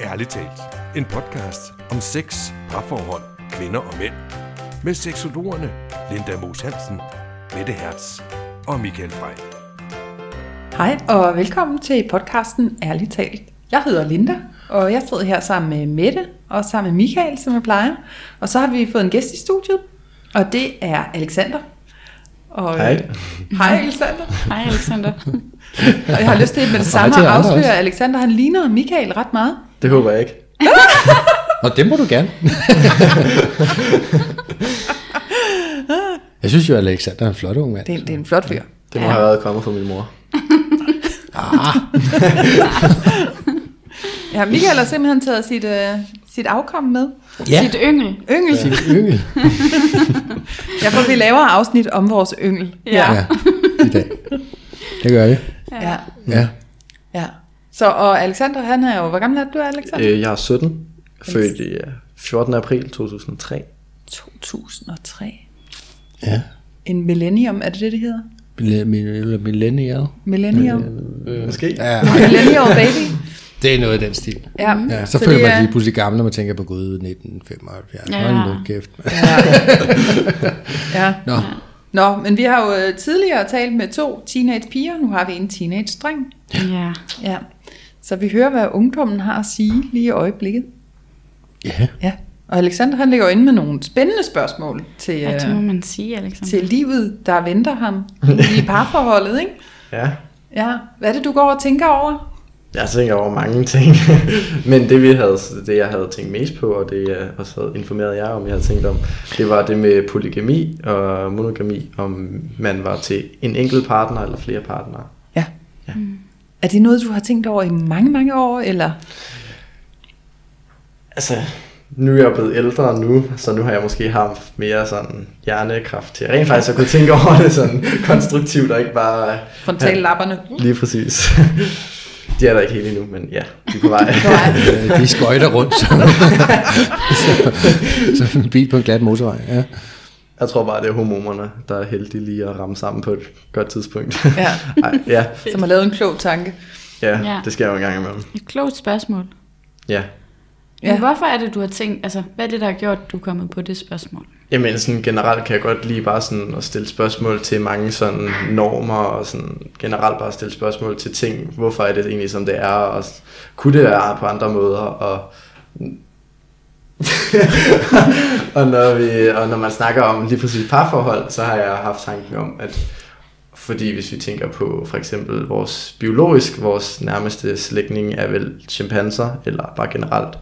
Ærligt talt. En podcast om sex, parforhold, kvinder og mænd. Med seksologerne Linda Moos Hansen, Mette Hertz og Michael Frey. Hej og velkommen til podcasten Ærligt talt. Jeg hedder Linda, og jeg sidder her sammen med Mette og sammen med Michael, som jeg plejer. Og så har vi fået en gæst i studiet, og det er Alexander. Og, Hej. øh, Hej Alexander. Hej Alexander. Og jeg har lyst til med det samme hej at afsløre, at Alexander han ligner Michael ret meget. Det håber jeg ikke. Nå, det må du gerne. jeg synes jo, at Alexander er en flot ung mand. Det er, det er en flot fyr. Det må ja. have været kommet fra min mor. Ja, Michael har simpelthen taget sit, øh, sit afkom med. Ja, Sit yngel. Yngel. sin yngel. Derfor vi laver afsnit om vores yngel. Ja. Ja, i dag. Det gør vi. ja. Ja. ja. Så, og Alexander, han er jo, hvor gammel er du, Alexander? Øh, jeg er 17, født i øh, 14. april 2003. 2003. Ja. En millennium, er det det, det hedder? Eller millennial. Millennium. Øh, måske. Ja, Millennial baby. det er noget af den stil. Ja, Ja, så, Så føler man er- sig lige pludselig gammel, når man tænker på gud 1975. Ja. Ja. Hold nu kæft. ja. Nå, Nå, men vi har jo øh, tidligere talt med to teenage piger, nu har vi en teenage dreng. Ja. Ja. Så vi hører, hvad ungdommen har at sige lige i øjeblikket. ja. Ja. Og Alexander han ligger inde med nogle spændende spørgsmål til, ja, det må øh, man sige, Alexander. til livet, der venter ham i parforholdet, ikke? Ja. Ja. Hvad er det, du går og tænker over? Jeg tænker over mange ting. Men det, vi havde, det, jeg havde tænkt mest på, og det jeg også havde informeret jer om, jeg havde tænkt om, det var det med polygami og monogami, om man var til en enkelt partner eller flere partnere. Ja. Ja. Er det noget, du har tænkt over i mange, mange år, eller? Altså, nu er jeg blevet ældre nu, så nu har jeg måske haft mere sådan hjernekraft til rent faktisk at kunne tænke over det sådan konstruktivt, og ikke bare... Frontallapperne. Lige præcis. De er der ikke helt endnu, men ja, de er på vej. Øh, De skøjter rundt som, som en bil på en glat motorvej. Ja. Jeg tror bare, det er hormonerne, der er heldige lige at ramme sammen på et godt tidspunkt. Ja. Ej, ja, Som har lavet en klog tanke. ja, Ja. det skal jeg jo en gang imellem. Et klogt spørgsmål. Ja. Men Ja. hvorfor er det, du har tænkt, altså, hvad er det, der har gjort, du er kommet på det spørgsmål? Jamen sådan generelt kan jeg godt lide bare sådan at stille spørgsmål til mange sådan normer og sådan generelt bare stille spørgsmål til ting. Hvorfor er det egentlig som det er og kunne det være på andre måder og og, når vi, og når man snakker om lige præcis parforhold, så har jeg haft tanken om, at fordi hvis vi tænker på for eksempel vores biologisk, vores nærmeste slægtning er vel chimpanser, eller bare generelt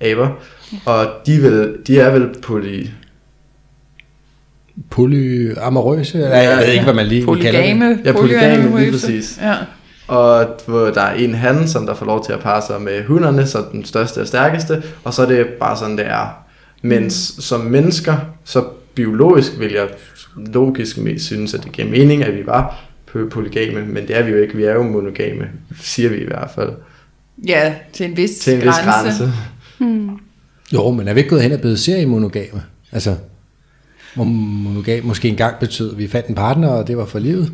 aber, og de, vil, de er vel poly, Polyamorøse? Ja, jeg ved ikke, hvad man lige vil kalde det. Polygame. Ja, polygame, lige præcis. Ja. Og hvor der er en han, som der får lov til at parre sig med hunderne, så den største og stærkeste, og så er det bare sådan, det er. Mens mm. som mennesker, så biologisk vil jeg logisk mest synes, at det giver mening, at vi var po- polygame, men det er vi jo ikke, vi er jo monogame, siger vi i hvert fald. ja, til en vis Til en vis grænse. Jo, men er vi ikke gået hen og blevet seriemonogame? Altså, monogam måske engang betød, at vi fandt en partner, og det var for livet.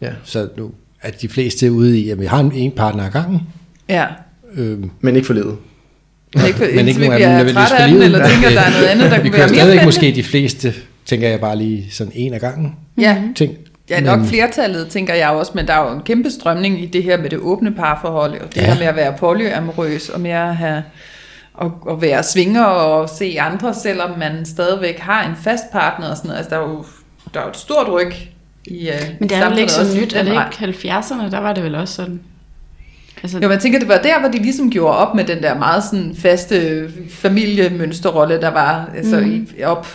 Ja. Så nu er de fleste ude i, at vi har en, en partner ad gangen. Ja. Øhm, Men ikke for livet. Men ikke, for, Men ikke vi nogen af dem nødvendigvis trætte for af livet. eller tænker, der er noget andet, der vi kunne kører være mere stadigvæk måske de fleste, tænker jeg bare lige sådan en ad gangen Ja, ting. ja, nok Men- flertallet, tænker jeg også, men der er jo en kæmpe strømning i det her med det åbne parforhold, og det Ja. her med at være polyamorøs, og med at have og, og være svinger og se andre, selvom man stadigvæk har en fast partner og sådan noget. Altså, der er jo, der er jo et stort ryg i uh, Men det er vel ikke så også nyt, er det ikke 70'erne, der var det vel også sådan? Altså, Jo, man tænker, det var der, hvor de ligesom gjorde op med den der meget sådan faste familiemønsterrolle, der var altså Mhm. i, op,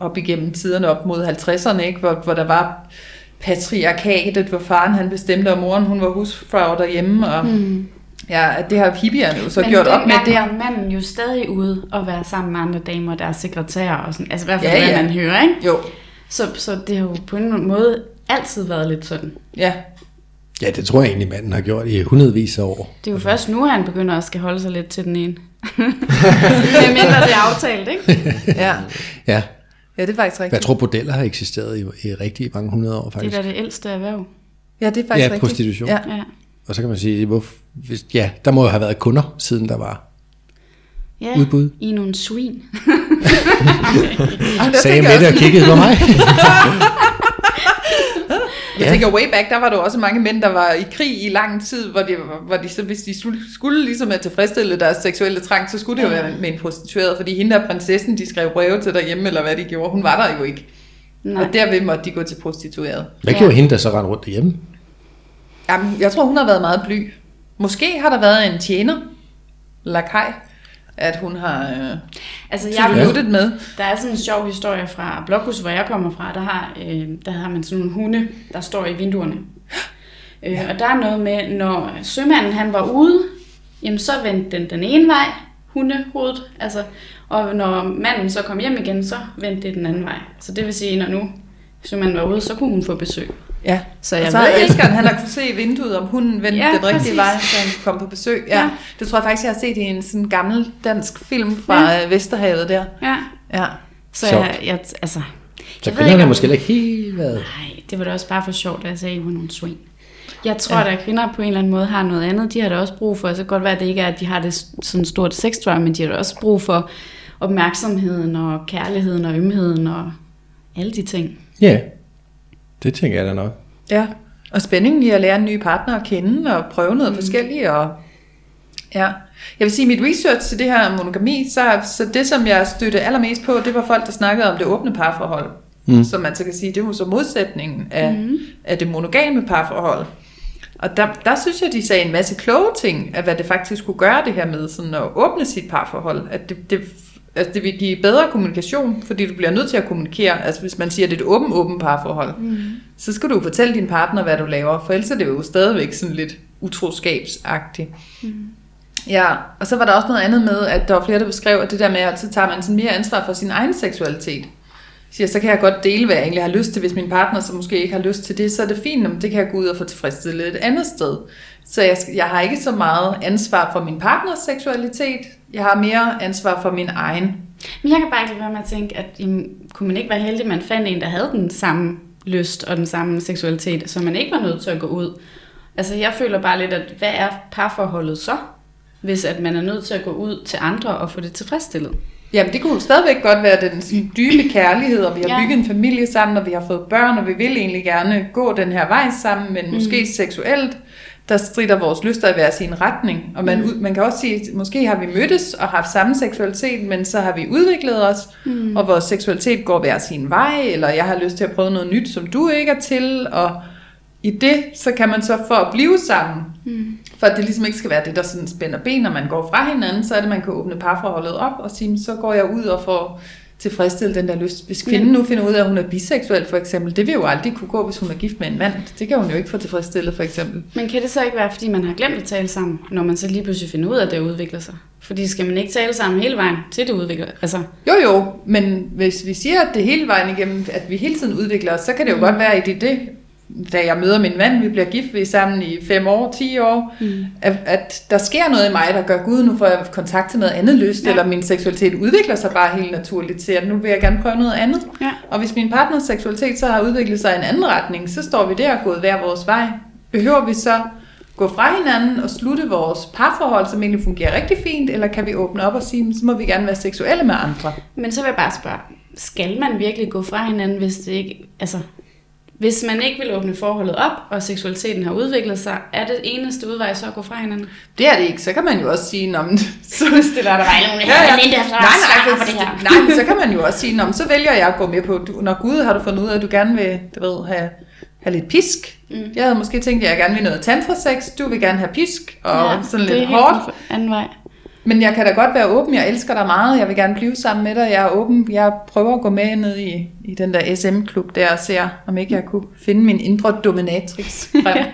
op igennem tiderne op mod 50'erne, ikke? Hvor, hvor der var patriarkatet, hvor faren han bestemte, og moren hun var husfrau derhjemme, og mm. ja, det har hippierne jo så Men gjort op med. dengang Det var manden jo stadig ude og være sammen med andre damer, der er sekretærer og sådan. Altså i hvert fald, ja, hvad ja. man hører, ikke? Jo, Så, så det har jo på en måde altid været lidt sådan. ja. Ja, det tror jeg egentlig, manden har gjort i hundredvis af år. Det er jo først nu, han begynder at skal holde sig lidt til den ene. Hvem mindre det er aftalt, ikke? ja. Ja, Ja, det er faktisk jeg rigtigt. tror, bordeller har eksisteret i, i rigtig mange hundrede år Det faktisk. er da det ældste erhverv. Ja, det er faktisk Ja, rigtigt. prostitution. Ja. Ja. Og så kan man sige, hvor, hvis, ja, der må jo have været kunder, siden der var Ja, udbud. i nogle svin. Sagde jeg Mette og også- kiggede på mig. Jeg tænker, way back, der var der også mange mænd, der var i krig i lang tid, hvor de, hvor de så, hvis de skulle, skulle ligesom at tilfredsstille deres seksuelle trang, så skulle det jo være med en prostitueret, fordi hende der prinsessen, de skrev breve til derhjemme, eller hvad de gjorde, hun var der jo ikke. Nej. Og derved måtte de gå til prostitueret. Hvad Ja. gjorde hende, der så rendte rundt derhjemme? Jamen, jeg tror, hun har været meget bly. Måske har der været en tjener, lakaj, at hun har øh, Altså, jeg ja. med. Der er sådan en sjov historie fra Blokhus, hvor jeg kommer fra. Der har, øh, der har man sådan nogle hunde, der står i vinduerne. Øh, ja. Og der er noget med, når sømanden han var ude, jamen så vendte den den ene vej, hundehovedet, altså, og når manden så kom hjem igen, så vendte det den anden vej. Så det vil sige, når nu sømanden var ude, så kunne hun få besøg. Ja, Så og jeg så ved har ikke- elskeren, han har kunne se vinduet, om hunden vendte Ja, den rigtige præcis. vej, så han kom på besøg. Ja. Ja. Det tror jeg faktisk, jeg har set i en sådan gammel dansk film fra ja. Vesterhavet der. Ja, Ja. så jeg, jeg, altså... Så jeg kvinderne ikke, har om- måske ikke helt været... Nej, det var da også bare for sjovt, at jeg sagde, at I var nogle svin. Jeg tror, Ja. ja. at kvinder på en eller anden måde har noget andet. De har da også brug for, så kan godt være, at det ikke er, at de har det sådan stort sexdrive, men de har da også brug for opmærksomheden og kærligheden og ømheden og alle de ting. Ja, det tænker jeg da nok. ja. Og spændingen i at lære en ny partner at kende og prøve noget mm. forskelligt. Og, ja. Jeg vil sige, at mit research til det her monogami, så, så det, som jeg støtte allermest på, det var folk, der snakkede om det åbne parforhold. Mm. Som man så kan sige, det var så modsætningen af, mm. af det monogame parforhold. Og der, der synes jeg, de sagde en masse kloge ting, af hvad det faktisk kunne gøre det her med sådan at åbne sit parforhold. At det, det, altså det vil give bedre kommunikation, fordi du bliver nødt til at kommunikere. Altså hvis man siger, at det er et åben, åben parforhold, mm. så skal du fortælle din partner, hvad du laver, for ellers er det jo stadigvæk sådan lidt utroskabsagtigt. Mm. Ja, og så var der også noget andet med, at der var flere, der beskrev, at det der med, at så tager man sådan mere ansvar for sin egen seksualitet. Siger, så kan jeg godt dele, hvad jeg egentlig har lyst til. Hvis min partner så måske ikke har lyst til det, så er det fint, men det kan jeg gå ud og få tilfredsstillet et andet sted. Så jeg, jeg har ikke så meget ansvar for min partners seksualitet. Jeg har mere ansvar for min egen. Men jeg kan bare ikke lade være med at tænke, at jamen, kunne man ikke være heldig, at man fandt en, der havde den samme lyst og den samme seksualitet, så man ikke var nødt til at gå ud. Altså jeg føler bare lidt, at hvad er parforholdet så? Hvis at man er nødt til at gå ud til andre og få det tilfredsstillet. Jamen, det kunne stadigvæk godt være den sådan, dybe kærlighed, og vi har Ja. bygget en familie sammen, og vi har fået børn, og vi vil egentlig gerne gå den her vej sammen, men måske seksuelt, der strider vores lyster i hver sin retning. Og man, ud, man kan også sige, at måske har vi mødtes og haft samme seksualitet, men så har vi udviklet os, mm. og vores seksualitet går hver sin vej, eller jeg har lyst til at prøve noget nyt, som du ikke er til, og i det, så kan man så for at blive sammen, mm. for at det ligesom ikke skal være det, der sådan spænder ben, når man går fra hinanden, så er det, at man kan åbne parforholdet op og sige, så går jeg ud og får tilfredsstillet den der lyst. Hvis kvinden nu finder ud af, at hun er biseksuel for eksempel, det vil jo aldrig kunne gå, hvis hun er gift med en mand. Det kan hun jo ikke få tilfredsstillet for eksempel. Men kan det så ikke være, fordi man har glemt at tale sammen, når man så lige pludselig finder ud af, at det udvikler sig? Fordi skal man ikke tale sammen hele vejen, til det udvikler Altså, Jo jo, men hvis vi siger, at det hele vejen igennem, at vi hele tiden udvikler os, så kan det jo godt være, at det, det da jeg møder min mand, vi bliver gift, vi sammen i 5 år, 10 år, mm. at, at der sker noget i mig, der gør, gud, nu får jeg kontakt til noget andet lyst. Ja. eller min seksualitet udvikler sig bare helt naturligt til, at nu vil jeg gerne prøve noget andet. Ja. Og hvis min partners seksualitet så har udviklet sig i en anden retning, så står vi der og gået hver vores vej. Behøver vi så gå fra hinanden og slutte vores parforhold, som egentlig fungerer rigtig fint, eller kan vi åbne op og sige, så må vi gerne være seksuelle med andre? men så vil jeg bare spørge, skal man virkelig gå fra hinanden, hvis det ikke... Altså, hvis man ikke vil åbne forholdet op, og seksualiteten har udviklet sig, er det eneste udvej så at gå fra hinanden? Det er det ikke. Så kan man jo også sige, man, så stiller der bare nogle Ja, ja. Linda, så nej, nej, for, det her. nej, men så kan man jo også sige, "Nå, men så vælger jeg at gå med på, du, når Gud har du fundet ud af, at du gerne vil du ved, have, have lidt pisk. Mm. Jeg havde måske tænkt, at jeg gerne vil noget tantrasex, du vil gerne have pisk, og ja, sådan det er lidt helt hårdt. den anden vej. Men jeg kan da godt være åben, jeg elsker dig meget, jeg vil gerne blive sammen med dig, jeg er åben, jeg prøver at gå med ned i, i den der SM-klub der og ser, om ikke jeg kunne finde min indre dominatrix frem.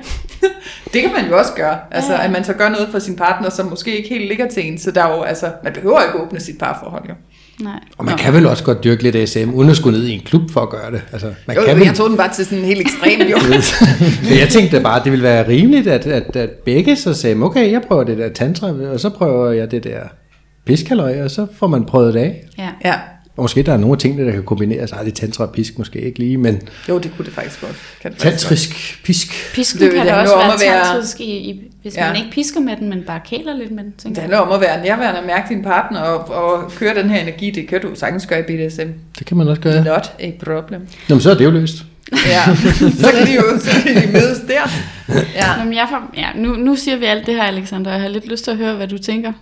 det kan man jo også gøre, altså at man så gør noget for sin partner, som måske ikke helt ligger til en, så der er jo, altså, man behøver ikke åbne sit parforhold jo. Nej. Og man kan vel også godt dyrke lidt SM, uden at skulle ned i en klub for at gøre det. Altså, man Jo, kan jo, vel... jeg tog den bare til sådan en helt ekstrem, jo. Men jeg tænkte bare, at det ville være rimeligt, at, at, at begge så sagde, okay, jeg prøver det der tantra, og så prøver jeg det der piskaløj, og så får man prøvet det af. Ja. ja. Og måske der er nogle af tingene, der kan kombineres. Ej, det er tantra og pisk måske ikke lige, men Jo, det kunne det faktisk godt. Kan det faktisk tantrisk pisk. Pisken Det kan da også være, være- tantrisk, i, i, hvis Ja. man ikke pisker med den, men bare kæler lidt med den. godt. Tænker Det handler om at være nærværende og mærke din partner og, og køre den her energi. Det kan du sagtens gøre i BDSM. Det kan man også gøre. Not a problem. Nå, men så er det jo løst. Ja, så kan de jo så kan de mødes der. Ja. Nå, men jeg får, ja, nu, nu siger vi alt det her, Alexander, og jeg har lidt lyst til at høre, hvad du tænker.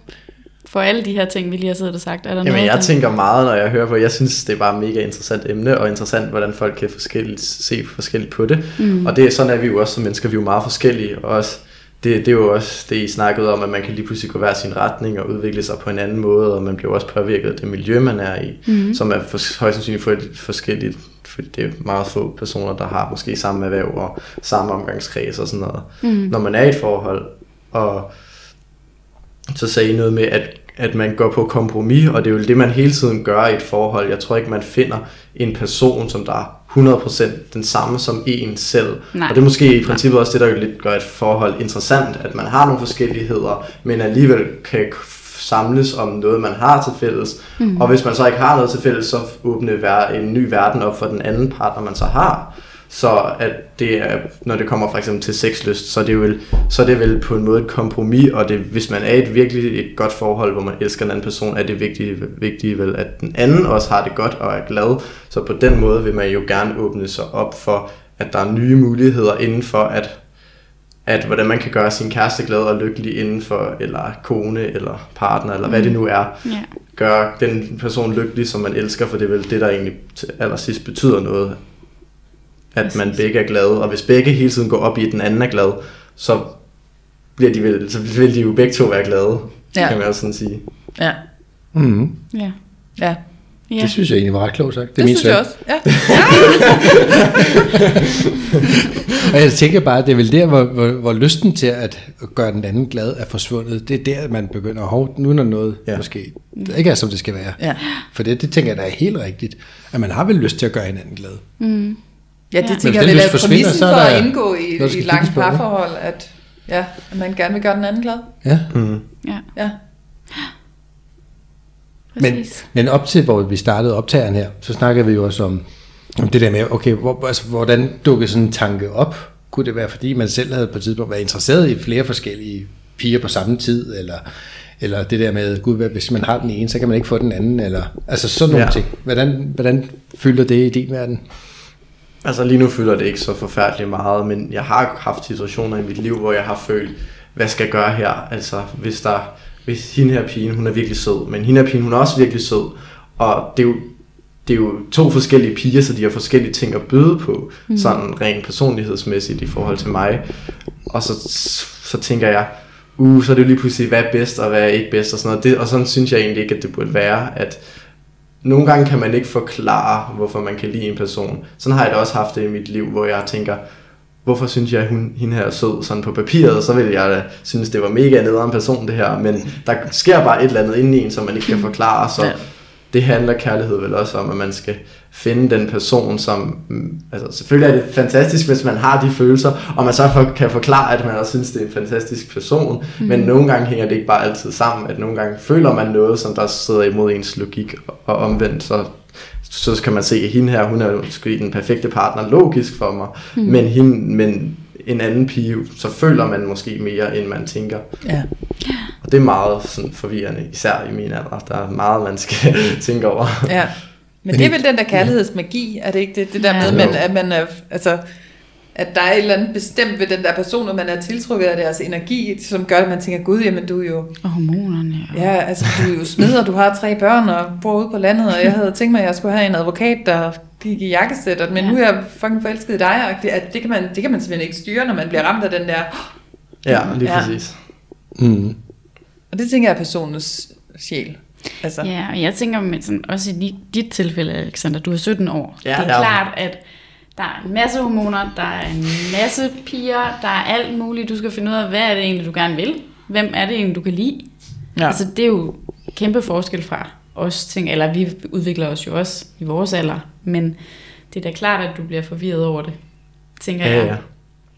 For alle de her ting, vi lige har siddet og sagt, er der Jamen, noget, jeg der... tænker meget, når jeg hører på, jeg synes, det er bare et mega interessant emne, og interessant, hvordan folk kan forskelligt, se forskelligt på det. Mm. Og det er sådan, at vi jo også som mennesker, vi er jo meget forskellige, og også, det, det er jo også det, I snakkede om, at man kan lige pludselig gå hver sin retning og udvikle sig på en anden måde, og man bliver også påvirket af det miljø, man er i, mm. som er for, højst sandsynligt for, forskelligt, for det er meget få personer, der har måske samme erhverv og samme omgangskreds og sådan noget. Mm. Når man er i et forhold, og så sagde I noget med, at, at man går på kompromis, og det er jo det, man hele tiden gør i et forhold. Jeg tror ikke, man finder en person, som der er 100% den samme som en selv. Nej. Og det er måske i princippet også det, der jo lidt gør et forhold interessant, at man har nogle forskelligheder, men alligevel kan samles om noget, man har til fælles. Mm. Og hvis man så ikke har noget til fælles, så åbner ver- en ny verden op for den anden partner, man så har. Så at det er, når det kommer for eksempel til sexlyst, så er det, vel, så er det vel på en måde et kompromis, og det, hvis man er i et virkelig et godt forhold, hvor man elsker en anden person, er det vigtige, vigtige vel, at den anden også har det godt og er glad. Så på den måde vil man jo gerne åbne sig op for, at der er nye muligheder inden for, at, at hvordan man kan gøre sin kæreste glad og lykkelig inden for, eller kone, eller partner, eller hvad det nu er Ja. gøre den person lykkelig, som man elsker, for det er vel det, der egentlig til allersidst betyder noget. At man begge er glade, og hvis begge hele tiden går op i, at den anden er glad, så bliver de vel, så vil de jo begge to være glade, Ja. kan man også sådan sige. Ja. Mm-hmm. Ja. ja. ja. Det synes jeg egentlig var ret klogt sagt. Det, Det, er min synes jeg søn. også. Ja. Og jeg tænker bare, det er vel der, hvor, hvor, hvor lysten til at gøre den anden glad er forsvundet. Det er der, man begynder at hov, nu er noget, ja. Ja. måske det ikke er, som det skal være. Ja. For det, det tænker jeg, der er helt rigtigt. At man har vel lyst til at gøre hinanden glad. Mm. Ja, det Ja. tænker jeg den er præmissen for at indgå i, i et langt parforhold, at, ja, at man gerne vil gøre den anden glad. Ja. Mm. Ja, Ja. Men, præcis. men op til, hvor vi startede optageren her, så snakkede vi jo også om, om det der med, okay, hvor, altså, hvordan dukkede sådan en tanke op? Kunne det være, fordi man selv havde på et tidspunkt været interesseret i flere forskellige piger på samme tid, eller, eller det der med, gud, hvis man har den ene, så kan man ikke få den anden, eller altså sådan nogle. Ja. ting. Hvordan, hvordan fylder det i din verden? Altså lige nu føler det ikke så forfærdeligt meget, men jeg har haft situationer i mit liv, hvor jeg har følt, hvad skal jeg gøre her? Altså hvis der, hvis hende her pigen, hun er virkelig sød, men hende her pigen, hun er også virkelig sød, og det er jo, det er jo to forskellige piger, så de har forskellige ting at byde på, mm. sådan rent personlighedsmæssigt i forhold til mig. Og så, så tænker jeg, uh, så er det jo lige pludselig, hvad er bedst og hvad er ikke bedst og sådan noget. Det, og sådan synes jeg egentlig ikke, at det burde være, at nogle gange kan man ikke forklare, hvorfor man kan lide en person. Sådan har jeg da også haft det i mit liv, hvor jeg tænker, hvorfor synes jeg, hun, hende her er sød sådan på papiret, så vil jeg da synes, det var mega nederen person det her, men der sker bare et eller andet inde i en, som man ikke kan forklare, så ja. det handler kærlighed vel også om, at man skal finde den person, som, mm, altså selvfølgelig er det fantastisk, hvis man har de følelser, og man så for, kan forklare, at man også synes, det er en fantastisk person, mm. men nogle gange hænger det ikke bare altid sammen, at nogle gange føler man noget, som der sidder imod ens logik, og omvendt, så så kan man se, at hende her, hun er måske den perfekte partner, logisk for mig, mm. men, hende, men en anden pige, så føler man måske mere, end man tænker. Ja. Og det er meget sådan forvirrende, især i min alder. Der er meget, man skal tænke over. ja. Men det er vel den der kærlighedsmagi, er det ikke det? Det der Ja. med, at man, at man er, altså, at der er et eller andet bestemt ved den der person, og man er tiltrukket af deres energi, som gør, at man tænker, gud, jamen du er jo, Og hormonerne. Og... ja, altså du er jo smed, og du har tre børn, og bor ude på landet, og jeg havde tænkt mig, at jeg skulle have en advokat, der gik i jakkesæt, og- men Ja. nu er jeg fucking forelsket i dig, og det, at det, kan man, det kan man simpelthen ikke styre, når man bliver ramt af den der, Ja, lige Ja. præcis. Mm. og det tænker jeg er personens sjæl. Altså, Ja, og jeg tænker med sådan, også i dit- tilfælde, Alexander, du er 17 år. Ja, det er klart, at der er en masse hormoner, der er en masse piger, der er alt muligt. Du skal finde ud af, hvad er det egentlig, du gerne vil? Hvem er det egentlig, du kan lide? Ja. Altså, det er jo kæmpe forskel fra os ting, eller vi udvikler os jo også i vores alder, men det er da klart, at du bliver forvirret over det, tænker Ja, jeg. ja.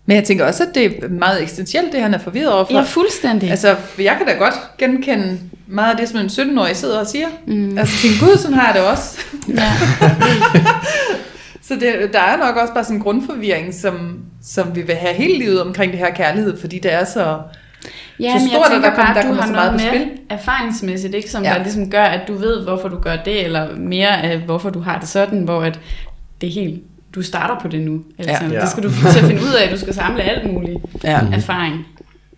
Men jeg tænker også, at det er meget eksistentielt, det han er forvirret overfor. Ja, fuldstændig. Altså, jeg kan da godt genkende meget af det, som en 17-årig sidder og siger. Mm. Altså, tænk, gud, sådan har jeg det også. Ja. Så det, der er nok også bare sådan en grundforvirring, som, som vi vil have hele livet omkring det her kærlighed, fordi det er så... Ja, Så men stort, jeg at tænker der kom- bare, der du kommer har så noget med spil. erfaringsmæssigt, ikke, som Ja. der ligesom gør, at du ved, hvorfor du gør det, eller mere af, hvorfor du har det sådan, hvor at det er helt, du starter på det nu. Altså, Ja. ja. Ja. Det skal du til at finde ud af, du skal samle alt muligt Ja. erfaring.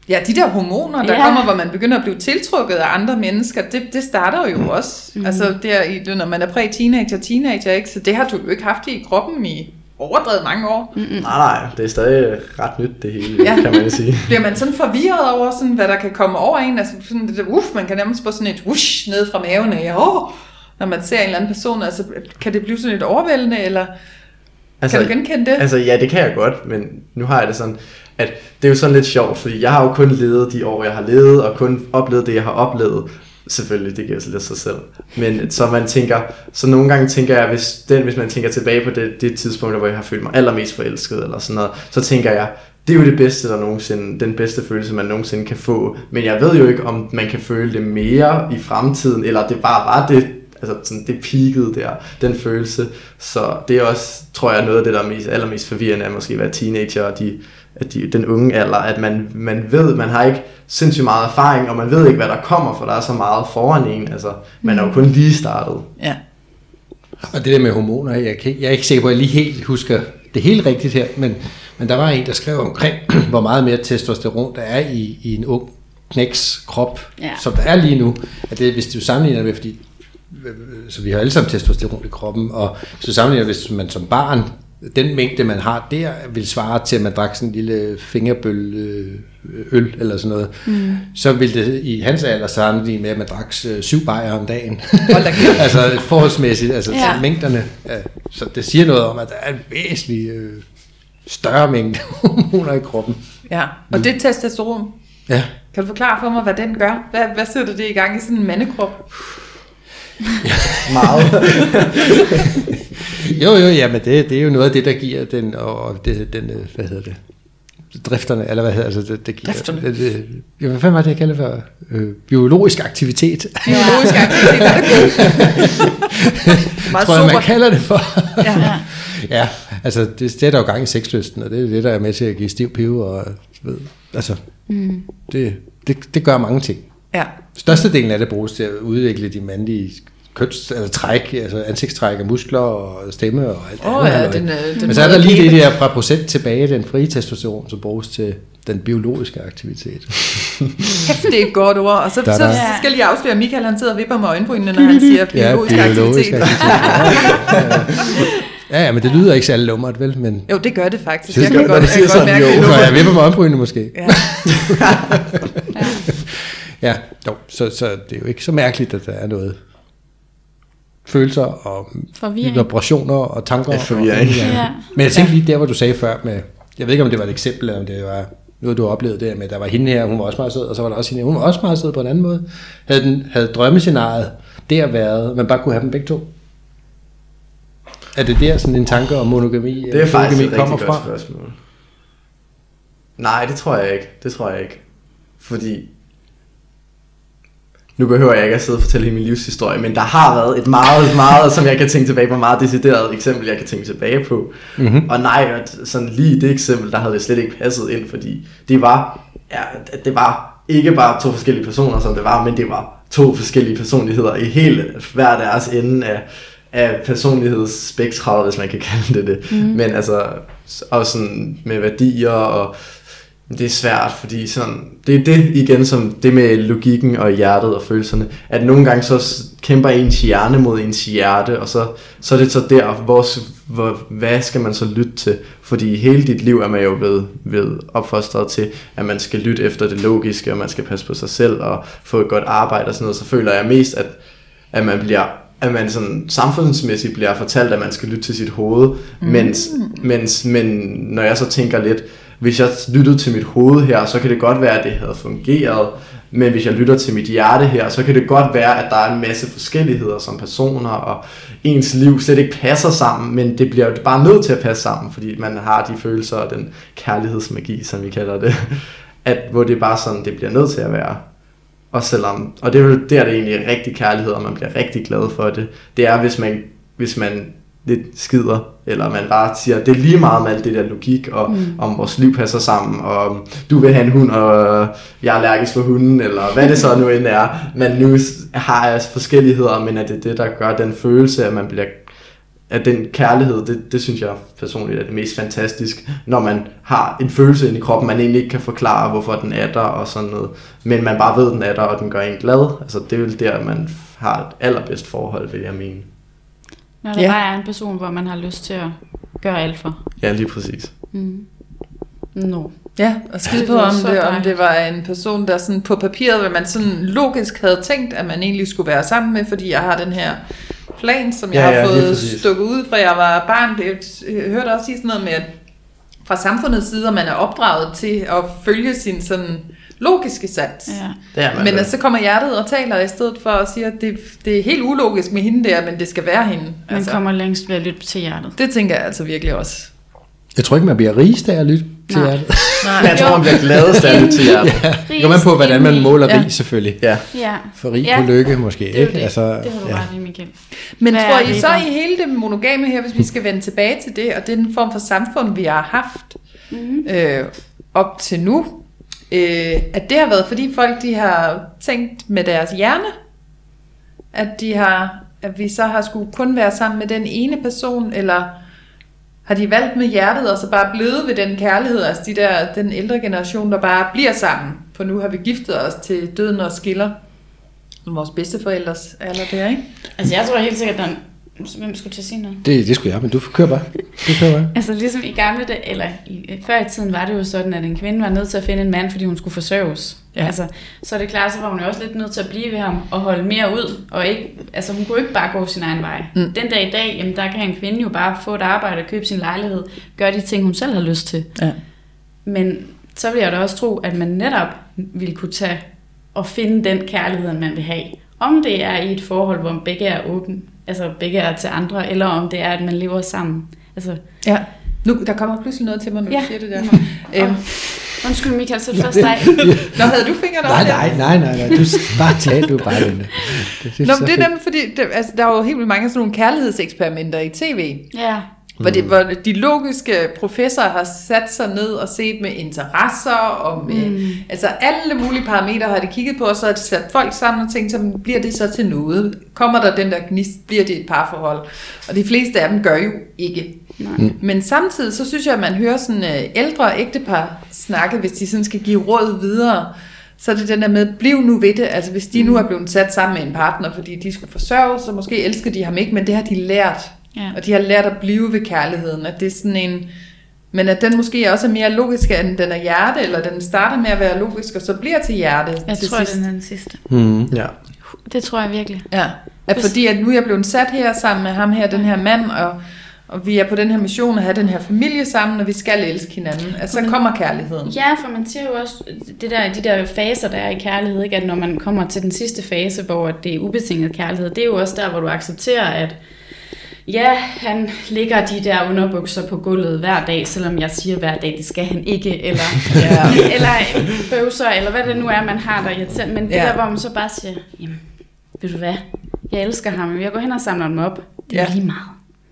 Ja, de der hormoner, der Ja. kommer, hvor man begynder at blive tiltrukket af andre mennesker, det, det starter jo også. Mm. Altså, der i, det, når man er præ-teenager, teenager, ikke? Så det har du jo ikke haft i kroppen i overdrevet mange år. Mm. Nej, nej, det er stadig ret nyt det hele, Ja. kan man jo sige. Bliver man sådan forvirret over, sådan, hvad der kan komme over en? Altså, sådan, det, uff, man kan nærmest få sådan et whoosh ned fra maven af, åh, når man ser en eller anden person. Altså, kan det blive sådan et overvældende, eller altså, kan du genkende det? Altså, ja, det kan jeg godt, men nu har jeg det sådan, at det er jo sådan lidt sjovt, fordi jeg har jo kun levet de år, jeg har levet, og kun oplevet det, jeg har oplevet. Selvfølgelig, det giver sig lidt sig selv. Men så man tænker, så nogle gange tænker jeg, hvis, den, hvis man tænker tilbage på det, det tidspunkt, hvor jeg har følt mig allermest forelsket, eller sådan noget, så tænker jeg, det er jo det bedste, der nogensinde, den bedste følelse, man nogensinde kan få. Men jeg ved jo ikke, om man kan føle det mere i fremtiden, eller det bare var det, altså sådan, det peakede der, den følelse. Så det er også, tror jeg, noget af det, der er mest, allermest forvirrende, er måske at være teenager, og de, at de, den unge alder, at man, man ved, man har ikke sindssygt meget erfaring, og man ved ikke, hvad der kommer, for der er så meget foran en. Altså, man er jo kun lige startet. Ja. Og det der med hormoner, jeg, kan, ikke- jeg er ikke sikker på, at jeg lige helt husker det helt rigtigt her, men, men der var en, der skrev omkring, hvor meget mere testosteron der er i, i en ung knæks krop, Ja. som der er lige nu. At det, hvis du sammenligner med, fordi så vi har alle sammen testosteron i kroppen, og hvis du sammenligner, hvis man som barn, den mængde, man har der, vil svare til, at man drak sådan en lille fingerbøl øh, øl eller sådan noget, mm. så vil det i hans alder sammenligne med, at man drak øh, syv bajer om dagen. Altså forholdsmæssigt, altså ja. Ja. mængderne. Ja, så det siger noget om, at der er en væsentlig øh, større mængde hormoner i kroppen. ja. Og det er testosteron. Ja. Kan du forklare for mig, hvad den gør? Hvad, hvad sætter det i gang i sådan en mandekrop? Meget. Jo, jo, ja, men det, det er jo noget af det, der giver den, og det, den, øh, hvad hedder det, drifterne, eller hvad hedder altså det, det giver, Drifterne. Det, det, ja, hvad fanden var det, jeg kaldte for? Øh, biologisk aktivitet, Biologisk aktivitet, er det? Meget tror jeg, man kalder det for. Ja. Ja. ja, altså det sætter jo gang i sexlysten, og det er det, der er med til at give stiv pive, og ved, altså, mm. det, det, det gør mange ting. ja. Størstedelen af det bruges til at udvikle de mandlige køns, altså træk, altså ansigtstræk og muskler og stemme og alt Åh andet ja, den, den Men så er der lige det der par procent tilbage, den frie testosteron, som bruges til den biologiske aktivitet. Det er et godt ord. Og så, så, Da, så da. skal jeg lige afsløre, at Michael han sidder og vipper med øjenbrynene, når han siger biologisk, aktivitet. Ja, ja, men det lyder ikke særlig lummert, vel? Men Jo, det gør det faktisk. Det Jeg kan det, godt, når du jeg siger godt sådan, mærke jo. det. så jeg vipper med øjenbrynene måske. Ja. Ja, jo, så, så det er jo ikke så mærkeligt, at der er noget følelser og Forvirring. vibrationer og tanker. Ja, forvirring. Og, Ja. Men jeg tænkte lige der, hvor du sagde før med, jeg ved ikke, om det var et eksempel, eller om det var noget, du har oplevet der med, der var hende her, hun var også meget sød, og så var der også hende her, hun var også meget sød på en anden måde. Havde, den, havde drømmescenariet der været, man bare kunne have dem begge to? Er det der sådan en tanke om monogami, Det er faktisk et kommer rigtig godt fra? spørgsmål. Nej, det tror jeg ikke. Det tror jeg ikke. Fordi... Nu behøver jeg ikke at sidde og fortælle hele min livshistorie, men der har været et meget, meget, som jeg kan tænke tilbage på, meget decideret eksempel, jeg kan tænke tilbage på. Mm-hmm. Og nej, at sådan lige det eksempel, der havde det slet ikke passet ind, fordi det var, ja, det var ikke bare to forskellige personer, som det var, men det var to forskellige personligheder i hele hver deres ende af, af personlighedsspektret, hvis man kan kalde det det. Mm. Men altså, og sådan med værdier og det er svært, fordi sådan, det er det igen, som det med logikken og hjertet og følelserne, at nogle gange så kæmper ens hjerne mod ens hjerte, og så, så er det så der, hvor, hvor, hvad skal man så lytte til? Fordi hele dit liv er man jo blevet, blevet opfostret til, at man skal lytte efter det logiske, og man skal passe på sig selv og få et godt arbejde og sådan noget, så føler jeg mest, at, at man bliver at man sådan samfundsmæssigt bliver fortalt, at man skal lytte til sit hoved, mm. mens, mens, men når jeg så tænker lidt, hvis jeg lyttede til mit hoved her, så kan det godt være, at det havde fungeret, men hvis jeg lytter til mit hjerte her, så kan det godt være, at der er en masse forskelligheder som personer, og ens liv slet ikke passer sammen, men det bliver jo bare nødt til at passe sammen, fordi man har de følelser og den kærlighedsmagi, som vi kalder det, at hvor det er bare sådan, det bliver nødt til at være. Og, selvom, og det er jo der, det egentlig rigtig kærlighed, og man bliver rigtig glad for det. Det er, hvis man, hvis man lidt skider, eller man bare siger, det er lige meget med alt det der logik, og mm. om vores liv passer sammen, og om du vil have en hund, og jeg er allergisk for hunden, eller hvad det så nu end er. Man nu har altså forskelligheder, men at det er det, der gør den følelse, at man bliver at den kærlighed, det, det synes jeg personligt er det mest fantastisk, når man har en følelse ind i kroppen, man egentlig ikke kan forklare, hvorfor den er der og sådan noget, men man bare ved, den er der, og den gør en glad. Altså det er vel der, man har et allerbedst forhold, vil jeg mene. Når der Ja. bare er en person, hvor man har lyst til at gøre alt for. Ja, lige præcis. Mm. No. Ja, og skide Det på, om det, om det var en person, der sådan på papiret, hvad man sådan logisk havde tænkt, at man egentlig skulle være sammen med, fordi jeg har den her plan, som jeg Ja, har ja, lige fået stukket ud fra jeg var barn. Det, jeg hørte også sige sådan noget med, at fra samfundets side, at man er opdraget til at følge sin sådan logiske sats. Ja. Det er man Men altså, så kommer hjertet og taler i stedet for at sige, at det, det er helt ulogisk med hende der, men det skal være hende. Man altså. kommer længst ved at lytte til hjertet. Det tænker jeg altså virkelig også. Jeg tror ikke, man bliver rigest af at lytte til Nej. hjertet. Nej. jeg tror, man bliver gladest af det til hjertet. Det kommer an på, hvordan man måler Ja. rig, selvfølgelig. Ja. Ja. For rig Ja. på lykke, måske. Det er jo ikke? det. Altså, det har du ja. ret i, Michael. Men Hvad tror I så i hele det monogame her, hvis vi skal vende tilbage til det, og den form for samfund, vi har haft Mm-hmm. øh, op til nu, øh, at det har været, fordi folk de har tænkt med deres hjerne, at, de har, at vi så har skulle kun være sammen med den ene person, eller har de valgt med hjertet, og så bare blevet ved den kærlighed, altså de der, den ældre generation, der bare bliver sammen, for nu har vi giftet os til døden og skiller. Vores bedsteforældres alder der, ikke? Altså, jeg tror helt sikkert, at der Hvem skulle til at sige noget? Det, det skulle jeg, men du kører bare. Du kører bare. Altså ligesom i gamle dage, eller i, før i tiden var det jo sådan, at en kvinde var nødt til at finde en mand, fordi hun skulle forsørges. Ja. Altså, så er det klart, så var hun jo også lidt nødt til at blive ved ham og holde mere ud. Og ikke, altså hun kunne ikke bare gå sin egen vej. Mm. Mm. Den dag i dag, jamen, der kan en kvinde jo bare få et arbejde og købe sin lejlighed, gøre de ting, hun selv har lyst til. Ja. Men så vil jeg da også tro, at man netop ville kunne tage og finde den kærlighed, man vil have. Om det er i et forhold, hvor begge er åbne, altså begge er til andre, eller om det er, at man lever sammen. Altså, Ja. Nu, der kommer pludselig noget til mig, når Ja. du siger det der. Øhm, Undskyld Michael, så det først dig. Nå, havde du fingrene Nej, op der? nej, nej, nej, nej. Du bare tal, du bare. Det, det, Nå, men det er nemlig fordi, det, altså, der er jo helt vildt mange sådan nogle kærlighedseksperimenter i tv, Ja, hvor, det, hvor de logiske professorer har sat sig ned og set med interesser og med, mm. altså alle mulige parametre har de kigget på, og så har de sat folk sammen og tænkt, så bliver det så til noget? Kommer der den der gnist, bliver det et parforhold? Og de fleste af dem gør jo ikke. nej. Men samtidig så synes jeg, at man hører sådan øh, ældre ægtepar snakke, hvis de sådan skal give råd videre, så er det den der med, bliv nu ved det. Altså hvis de nu er blevet sat sammen med en partner, fordi de skulle forsørge, så måske elsker de ham ikke, men det har de lært. Ja. Og de har lært at blive ved kærligheden. At det er sådan en, men at den måske også er mere logisk, end den er hjerte, eller den starter med at være logisk, og så bliver til hjerte Jeg til tror, sidst. den er den sidste. Mm. Ja. Det tror jeg virkelig. Ja, at fordi at nu er jeg blevet sat her sammen med ham her, den her mand, og, og vi er på den her mission at have den her familie sammen, og vi skal elske hinanden. At så kommer kærligheden. Ja, for man siger jo også, det der, de der faser, der er i kærlighed, ikke? at når man kommer til den sidste fase, hvor det er ubetinget kærlighed, det er jo også der, hvor du accepterer, at ja, han ligger de der underbukser på gulvet hver dag, selvom jeg siger hver dag, det skal han ikke, eller, Ja. eller bøvser, eller hvad det nu er, man har der irriterer. Men det Ja. der, hvor man så bare siger, jamen, ved du hvad, jeg elsker ham, jeg går hen og samler dem op. Det er Ja. ja. lige meget.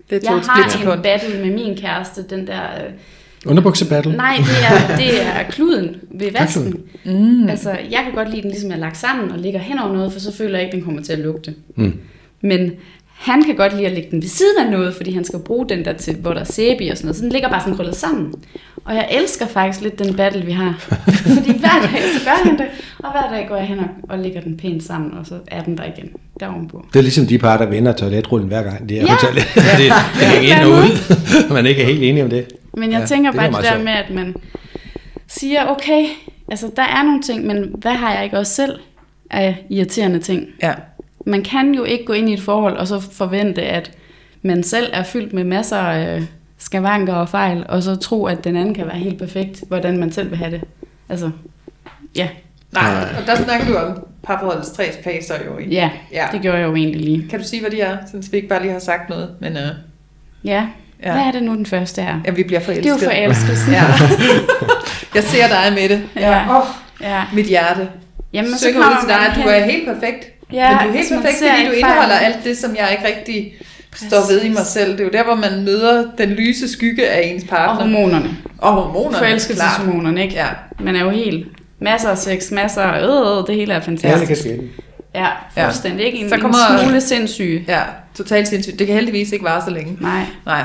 Det Jeg tog et har en battle med min kæreste, den der... Øh, Underbuksebattle. nej, det er, det er kluden ved vasken. Mm. Altså, jeg kan godt lide, den ligesom er lagt sammen og ligger hen over noget, for så føler jeg ikke, den kommer til at lugte. Mm. Men han kan godt lide at lægge den ved siden af noget, fordi han skal bruge den der til, hvor der er sæbe i og sådan noget. Så den ligger bare sådan krøllet sammen. Og jeg elsker faktisk lidt den battle, vi har. fordi hver dag, så gør han det, og hver dag går jeg hen og, og lægger den pænt sammen, og så er den der igen, der ovenpå. Det er ligesom de par, der vinder toiletrullen hver gang. De er Ja. på toilet. det, det er ikke ind og ud. Man er ikke helt enige om det. Men jeg Ja, ja, tænker det er bare det, meget der sjovt. med, at man siger, okay, altså der er nogle ting, men hvad har jeg ikke også selv af irriterende ting? Ja. Man kan jo ikke gå ind i et forhold og så forvente, at man selv er fyldt med masser af skavanker og fejl, og så tro, at den anden kan være helt perfekt, hvordan man selv vil have det. Altså, ja, Nej, Nej. og der snakker du om parforholdets tre faser jo. Ikke? ja, ja. det gjorde jeg jo egentlig lige. Kan du sige, hvad de er, så vi ikke bare lige har sagt noget? Men uh, Ja, Ja. hvad er det nu den første er? ja, vi bliver Det forelsket. er jo forelskelsen. Ja. Jeg ser dig med det. Ja. Åh, ja. mit hjerte. Jamen, så synge ud kommer til dig, at du er helt perfekt. Ja, Men du er helt perfekt, fordi du indeholder fejlen. alt det, som jeg ikke rigtig står ved i mig selv. Det er jo der, hvor man møder den lyse skygge af ens Og partner. hormonerne. Og hormonerne. Forelskelseshormonerne, ikke? Ja. Man er jo helt... Masser af sex, masser af øh, øh, det hele er Ja, det fantastisk. kan ske. Ja, fuldstændig. Ikke en, Så en kommer- smule sindssyg. Ja, totalt sindssygt. Det kan heldigvis ikke vare så længe. Nej, Nej.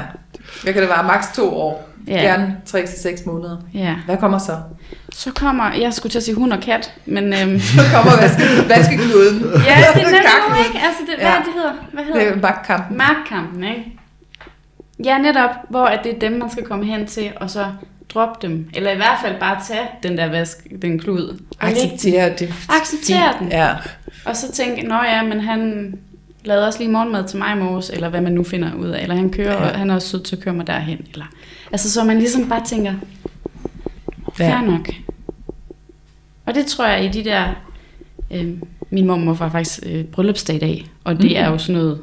Hvad kan det være? Maks to år. Ja. Gerne 3-6 måneder. ja. Hvad kommer så? Så kommer, jeg skulle til at sige hund og kat, men øhm, Så kommer vaske- vaskekluden. ja, det er nu, ikke? Altså, det, hvad Ja. ja. det hedder? Hvad Det hedder er magtkampen. Magtkampen, ikke? Ja, netop, hvor at det er dem, man skal komme hen til, og så droppe dem. Eller i hvert fald bare tage den der vask, den klud. Acceptere det. Acceptere den. Ja. og så tænke, nå ja, men han lavede også lige morgenmad til mig i morges, eller hvad man nu finder ud af. Eller han kører, Ja. han er også sød til at køre mig derhen. Eller, altså, så man ligesom bare tænker, fair Ja. nok. Og det tror jeg i de der... Øh, min mormor var faktisk øh, bryllupsdag i dag, og det Mm. er jo sådan noget...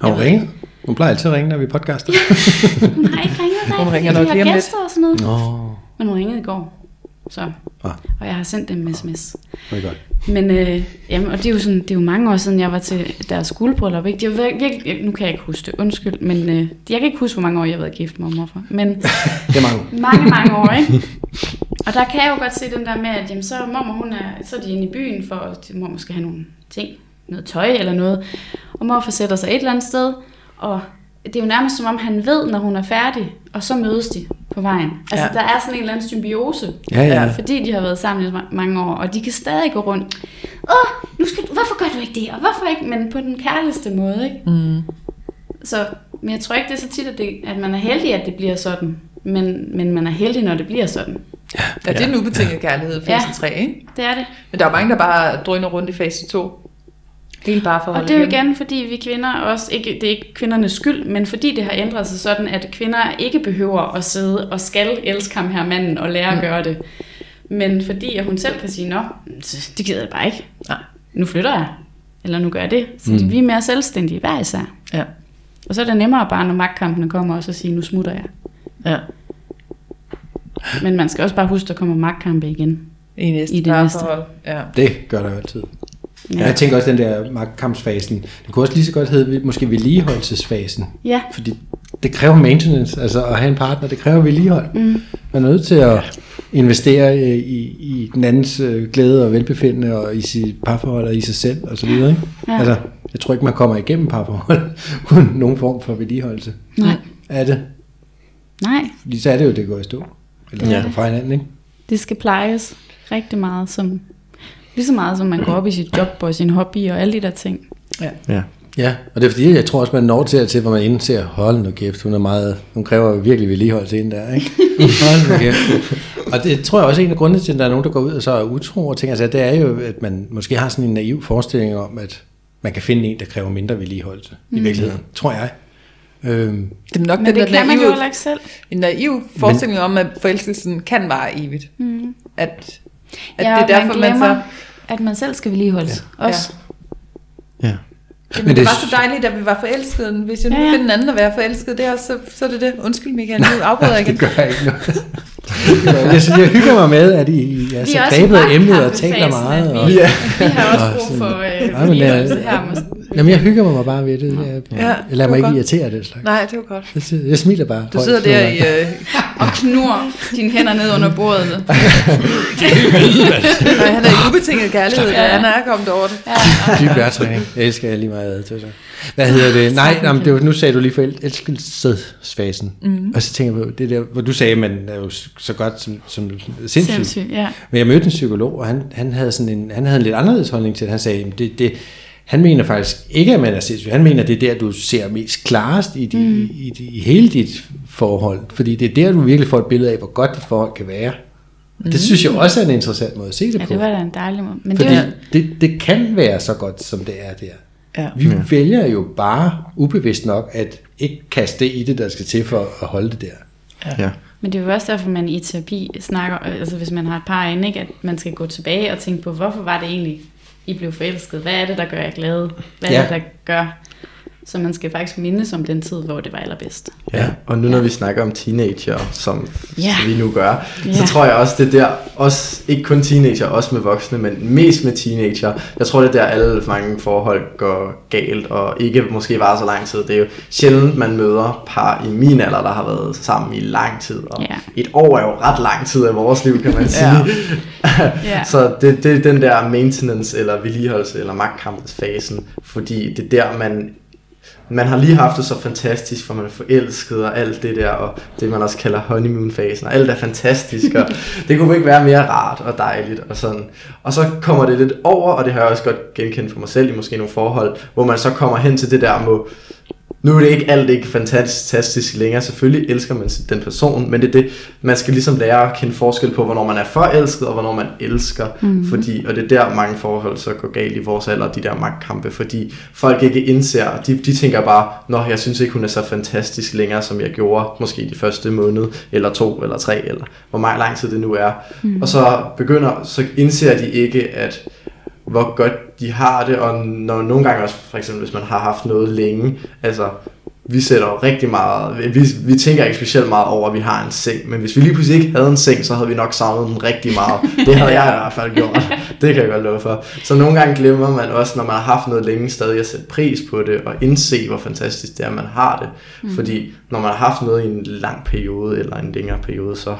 Har hun ringet? Hun plejer altid at ringe, når vi podcaster. Hun har ikke ringet Hun ringer nok lige har om lidt. gæster og sådan noget. Nå, Men hun ringede i går. Så. Ah. Og jeg har sendt dem en sms. det er godt. Men øh, jamen, og det er, jo sådan, det er jo mange år siden, jeg var til deres guldbryllup. Ikke? Det er jo virkelig, nu kan jeg ikke huske det, undskyld, men øh, jeg kan ikke huske, hvor mange år jeg har været gift med mormor for. Men Det er mange. mange, mange år, ikke? Og der kan jeg jo godt se den der med, at jamen, så mormor, hun er, så er de inde i byen, for at mormor skal have nogle ting, noget tøj eller noget. Og morfar sætter sig et eller andet sted, og det er jo nærmest som om, han ved, når hun er færdig, og så mødes de på vejen. Altså, Ja. ja. der er sådan en eller anden symbiose. Ja, ja. Fordi de har været sammen i ma- mange år, og de kan stadig gå rundt. Åh, nu skal du, hvorfor gør du ikke det, og hvorfor ikke? Men på den kærligste måde, ikke? Mm. Så, men jeg tror ikke, det er så tit, at, det, at man er heldig, at det bliver sådan. Men, men man er heldig, når det bliver sådan. Ja, det er en ubetinget kærlighed, fase Ja. 3, ikke? Det er det. Men der er mange, der bare drøner rundt i fase 2. Hele bare for Og det er jo igen, fordi vi kvinder også, ikke, det er ikke kvindernes skyld, men fordi det har ændret sig sådan, at kvinder ikke behøver at sidde og skal elske ham her manden og lære at gøre det. Men fordi at hun selv kan sige, nå, det gider jeg bare ikke. Nej. Nu flytter jeg. Eller nu gør jeg det. Fordi Mm. mm. vi er mere selvstændige hver især. Ja. Og så er det nemmere bare, når magtkampene kommer, også at sige, nu smutter jeg. Ja. Men man skal også bare huske, at der kommer magtkampe igen. I næste I det næste. Ja. Det gør der jo altid. Ja. Jeg tænker også, den der magtkampsfasen, det kunne også lige så godt hedde måske vedligeholdelsesfasen. Ja. Fordi det kræver maintenance, altså at have en partner, det kræver vedligehold. Mm. Man er nødt til at investere i, i den andens øh, glæde og velbefindende, og i sit parforhold og i sig selv, og så videre. Ikke? Ja. Altså, jeg tror ikke, man kommer igennem parforhold uden nogen form for vedligeholdelse. Nej. Er det? Nej, Fordi så er det jo, det går i stå. Eller ja. fra hinanden, ikke? det skal plejes rigtig meget, som, lige så meget som man går op i sit job og sin hobby og alle de der ting. Ja. Ja, og det er fordi, jeg tror også, man når til, til hvor man indser, hold nu kæft, hun er meget, hun kræver virkelig vedligeholdelse ind der, ikke? hold nu kæft. Og det tror jeg også er en af grundene til, at der er nogen, der går ud og så er utro og ting, altså det er jo, at man måske har sådan en naiv forestilling om, at man kan finde en, der kræver mindre vedligeholdelse mm. i virkeligheden, tror jeg. Øhm, Det er nok Men den det der kan man jo naive, ikke selv. en naiv forestilling om, at forelskelsen kan vare evigt. Mm. At, at Ja, det er derfor, man man, glemmer, så... at man selv skal vedligeholdes. Ja. Også. Ja. Jamen, Men det, det- var så dejligt, at vi var forelskede. Hvis jeg nu Ja, ja, ja. finder en anden at være forelsket, det er også, så, så er det det. Undskyld, Michael, nu afbryder jeg igen. det gør jeg ikke noget. jeg, synes, jeg hygger mig med, at I, I er Vi så grebet af emnet og taler meget. vi- Og, Ja. Vi har også Og brug for øh, Ja, men, øh, her. Måske. Jamen, jeg hygger mig bare ved det. Jeg, Ja, jeg lader det mig ikke godt. irritere af det slags. Nej, det var godt. Jeg, siger- jeg smiler bare. Du højt sidder der i... Øh, Og knur dine hænder ned under bordet. nej, han er i ubetinget kærlighed, ja. han er kommet over det. Dyb vejrtræning. Jeg elsker jeg lige meget til så. Hvad hedder det? Nej, nej det var, nu sagde du lige for elskelsesfasen. Mm. Og så tænker jeg på, det der, hvor du sagde, at man er jo så godt som, som sindssyg. Sindssygt, ja. Men jeg mødte en psykolog, og han, han, havde, sådan en, han havde en lidt anderledes holdning til det. Han sagde, at det, det, han mener faktisk ikke, at man er sindssyg. Han mener, det er der, du ser mest klarest i, de, mm. i, i, i hele dit forhold. Fordi det er der, du virkelig får et billede af, hvor godt dit forhold kan være. Og det synes jeg også er en interessant måde at se det Ja, på. det var da en dejlig måde. Men Fordi det var, det, det kan være så godt, som det er der. Ja. Vi ja. vælger jo bare ubevidst nok at ikke kaste det i det, der skal til for at holde det der. Ja. men det er jo også derfor, man i terapi snakker, altså hvis man har et par inde, ikke, at man skal gå tilbage og tænke på, hvorfor var det egentlig, I blev forelsket? Hvad er det, der gør jer glade? Hvad er Ja. det, der gør, Så man skal faktisk mindes om den tid, hvor det var allerbedst. Ja, og nu når vi snakker om teenager, som Ja. vi nu gør, så Ja. tror jeg også, det er der, også, ikke kun teenager, også med voksne, men mest med teenager, jeg tror, det er der alle mange forhold går galt, og ikke måske var så lang tid. Det er jo sjældent, man møder par i min alder, der har været sammen i lang tid, og Ja. et år er jo ret lang tid af vores liv, kan man sige. Ja. Så det, det er den der maintenance, eller vedligeholdelse, eller magtkampsfasen, fordi det er der, man man har lige haft det så fantastisk, for man er forelsket og alt det der, og det man også kalder honeymoon-fasen, og alt er fantastisk, og det kunne ikke være mere rart og dejligt, og sådan. Og så kommer det lidt over, og det har jeg også godt genkendt for mig selv i måske nogle forhold, hvor man så kommer hen til det der med, nu er det ikke alt ikke fantastisk længere. Selvfølgelig elsker man den person, men det er det, man skal ligesom lære at kende forskel på, hvornår man er forelsket, og hvornår man elsker. Mm. Fordi, og det er der mange forhold så går galt i vores alder, de der magtkampe, fordi folk ikke indser, de, de tænker bare, nå, jeg synes ikke, hun er så fantastisk længere, som jeg gjorde, måske de første måned, eller to, eller tre, eller hvor meget lang tid det nu er. Mm. Og så begynder, så indser de ikke, at hvor godt de har det, og når nogle gange også, for eksempel hvis man har haft noget længe, altså vi sætter jo rigtig meget, vi, vi tænker ikke specielt meget over, at vi har en seng, men hvis vi lige pludselig ikke havde en seng, så havde vi nok savnet den rigtig meget. Det havde jeg i hvert fald gjort, det kan jeg godt love for. Så nogle gange glemmer man også, når man har haft noget længe, stadig at sætte pris på det, og indse, hvor fantastisk det er, at man har det. Mm. Fordi når man har haft noget i en lang periode, eller en længere periode, så,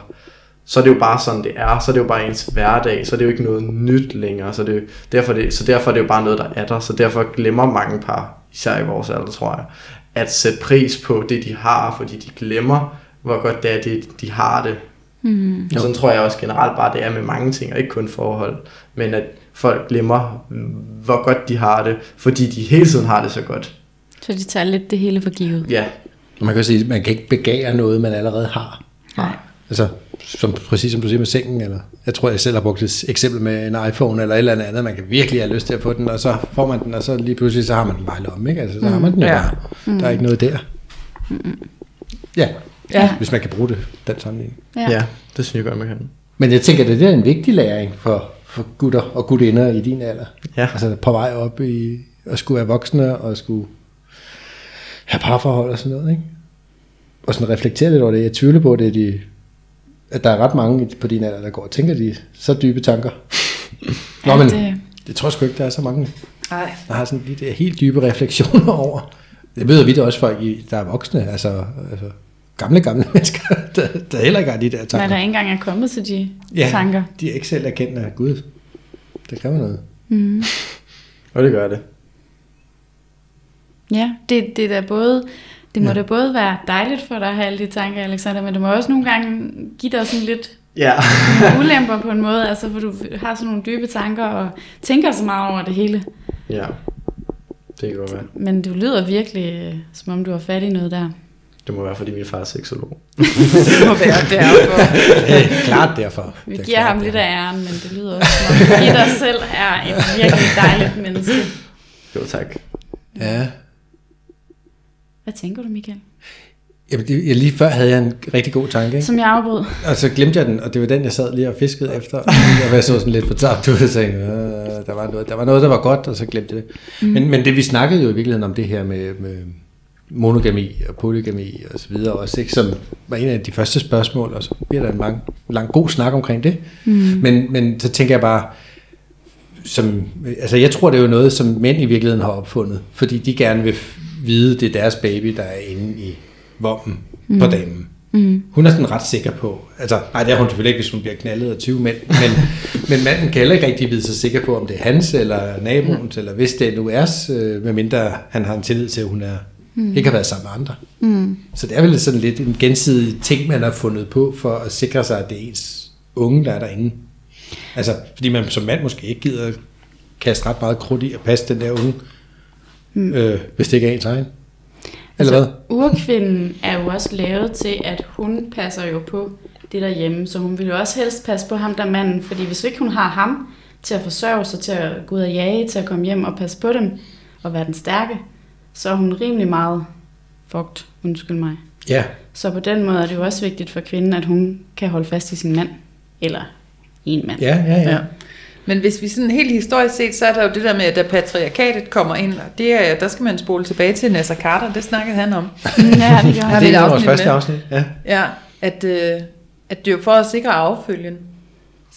så er det jo bare sådan, det er. Så er det jo bare ens hverdag. Så er det jo ikke noget nyt længere. Så, det er jo, derfor, det, så derfor er det jo bare noget, der er der. Så derfor glemmer mange par, især i vores alder, tror jeg, at sætte pris på det, de har, fordi de glemmer, hvor godt det er, det, de har det. Mm. Og sådan tror jeg også generelt bare, det er med mange ting, og ikke kun forhold. Men at folk glemmer, hvor godt de har det, fordi de hele tiden har det så godt. Så de tager lidt det hele for givet. Ja, Man kan sige, at man kan ikke begære noget, man allerede har. Nej. Altså, som, præcis som du siger med sengen, eller jeg tror, jeg selv har brugt et eksempel med en iPhone eller et eller andet, man kan virkelig have lyst til at få den, og så får man den, og så lige pludselig, så har man den bare i lommen, ikke? Altså, så har man den jo Ja. bare. Der er ikke noget der. Ja, Ja. hvis man kan bruge det, den sammenligning. Ja. ja. det synes jeg godt, man kan. Men jeg tænker, det er en vigtig læring for, for gutter og gutinder i din alder. Ja. Altså på vej op i at skulle være voksne og skulle have parforhold og sådan noget, ikke? Og sådan reflektere lidt over det. Jeg tvivler på, at, det er de, at der er ret mange på din alder, der går og tænker de så dybe tanker. Nå, men det- det tror jeg sgu ikke, der er så mange, Nej. der har sådan de der helt dybe refleksioner over. Det møder vi da også folk, i, der er voksne, altså, altså gamle, gamle mennesker, der, der heller ikke har de der tanker. Nej, der ikke engang er kommet til de Ja, tanker. de er ikke selv erkendt af Gud. Det kræver noget. Og det gør det. Ja, det, det er da både, det må Ja. da både være dejligt for dig at have alle de tanker, Alexander, men det må også nogle gange give dig sådan lidt Ja. ulemper på en måde, altså for du har sådan nogle dybe tanker og tænker så meget over det hele. ja. Det kan godt være. Men du lyder virkelig, øh, som om du har fat i noget der. Det må være, fordi min far er seksolog. Det må være derfor. Det er klart derfor. Vi Det er giver ham lidt af æren, men det lyder også som om, I dig selv er et virkelig dejligt menneske. Jo, tak. Ja. Hvad tænker du, Michael? Jamen, det, jeg, lige før havde jeg en rigtig god tanke, ikke? Som jeg afbrød. og så glemte jeg den, og det var den, jeg sad lige og fiskede efter. Og jeg så sådan lidt for tabt ud og tænkte, øh, der, var noget, der var noget, der var godt, og så glemte jeg det. Mm. Men, men det, vi snakkede jo i virkeligheden om det her med, med monogami og polygami og så videre også, ikke? som var en af de første spørgsmål, og så bliver der en lang, lang god snak omkring det. Mm. Men, men så tænker jeg bare, som, altså jeg tror, det er jo noget, som mænd i virkeligheden har opfundet, fordi de gerne vil vide, det er deres baby, der er inde i vommen mm. på damen. Mm. Hun er sådan ret sikker på, altså nej, det er hun selvfølgelig ikke, hvis hun bliver knaldet af 20 mænd, men, men manden kan heller ikke rigtig vide sig sikker på, om det er hans eller naboens, mm. eller hvis det nu er, øh, medmindre han har en tillid til, at hun er, mm. ikke har været sammen med andre. Mm. Så det er vel sådan lidt en gensidig ting, man har fundet på, for at sikre sig, at det er ens unge, der er derinde. Altså, fordi man som mand måske ikke gider kaste ret meget krudt i at passe den der unge, mm. øh, hvis det ikke er ens egen. Eller altså, hvad? urkvinden er jo også lavet til, at hun passer jo på det derhjemme, så hun vil jo også helst passe på ham der manden, fordi hvis ikke hun har ham til at forsørge sig, til at gå ud og jage, til at komme hjem og passe på dem, og være den stærke, så er hun rimelig meget fucked, undskyld mig. Ja, Så på den måde er det jo også vigtigt for kvinden, at hun kan holde fast i sin mand, eller en mand. ja, ja, ja. Ja. Men hvis vi sådan helt historisk set, så er der jo det der med, at da patriarkatet kommer ind, og det er, der skal man spole tilbage til Nasser Carter, det snakkede han om. Ja, det gør det et er vores første afsnit. Ja. Ja, at, øh, at det er jo for at sikre affølgen.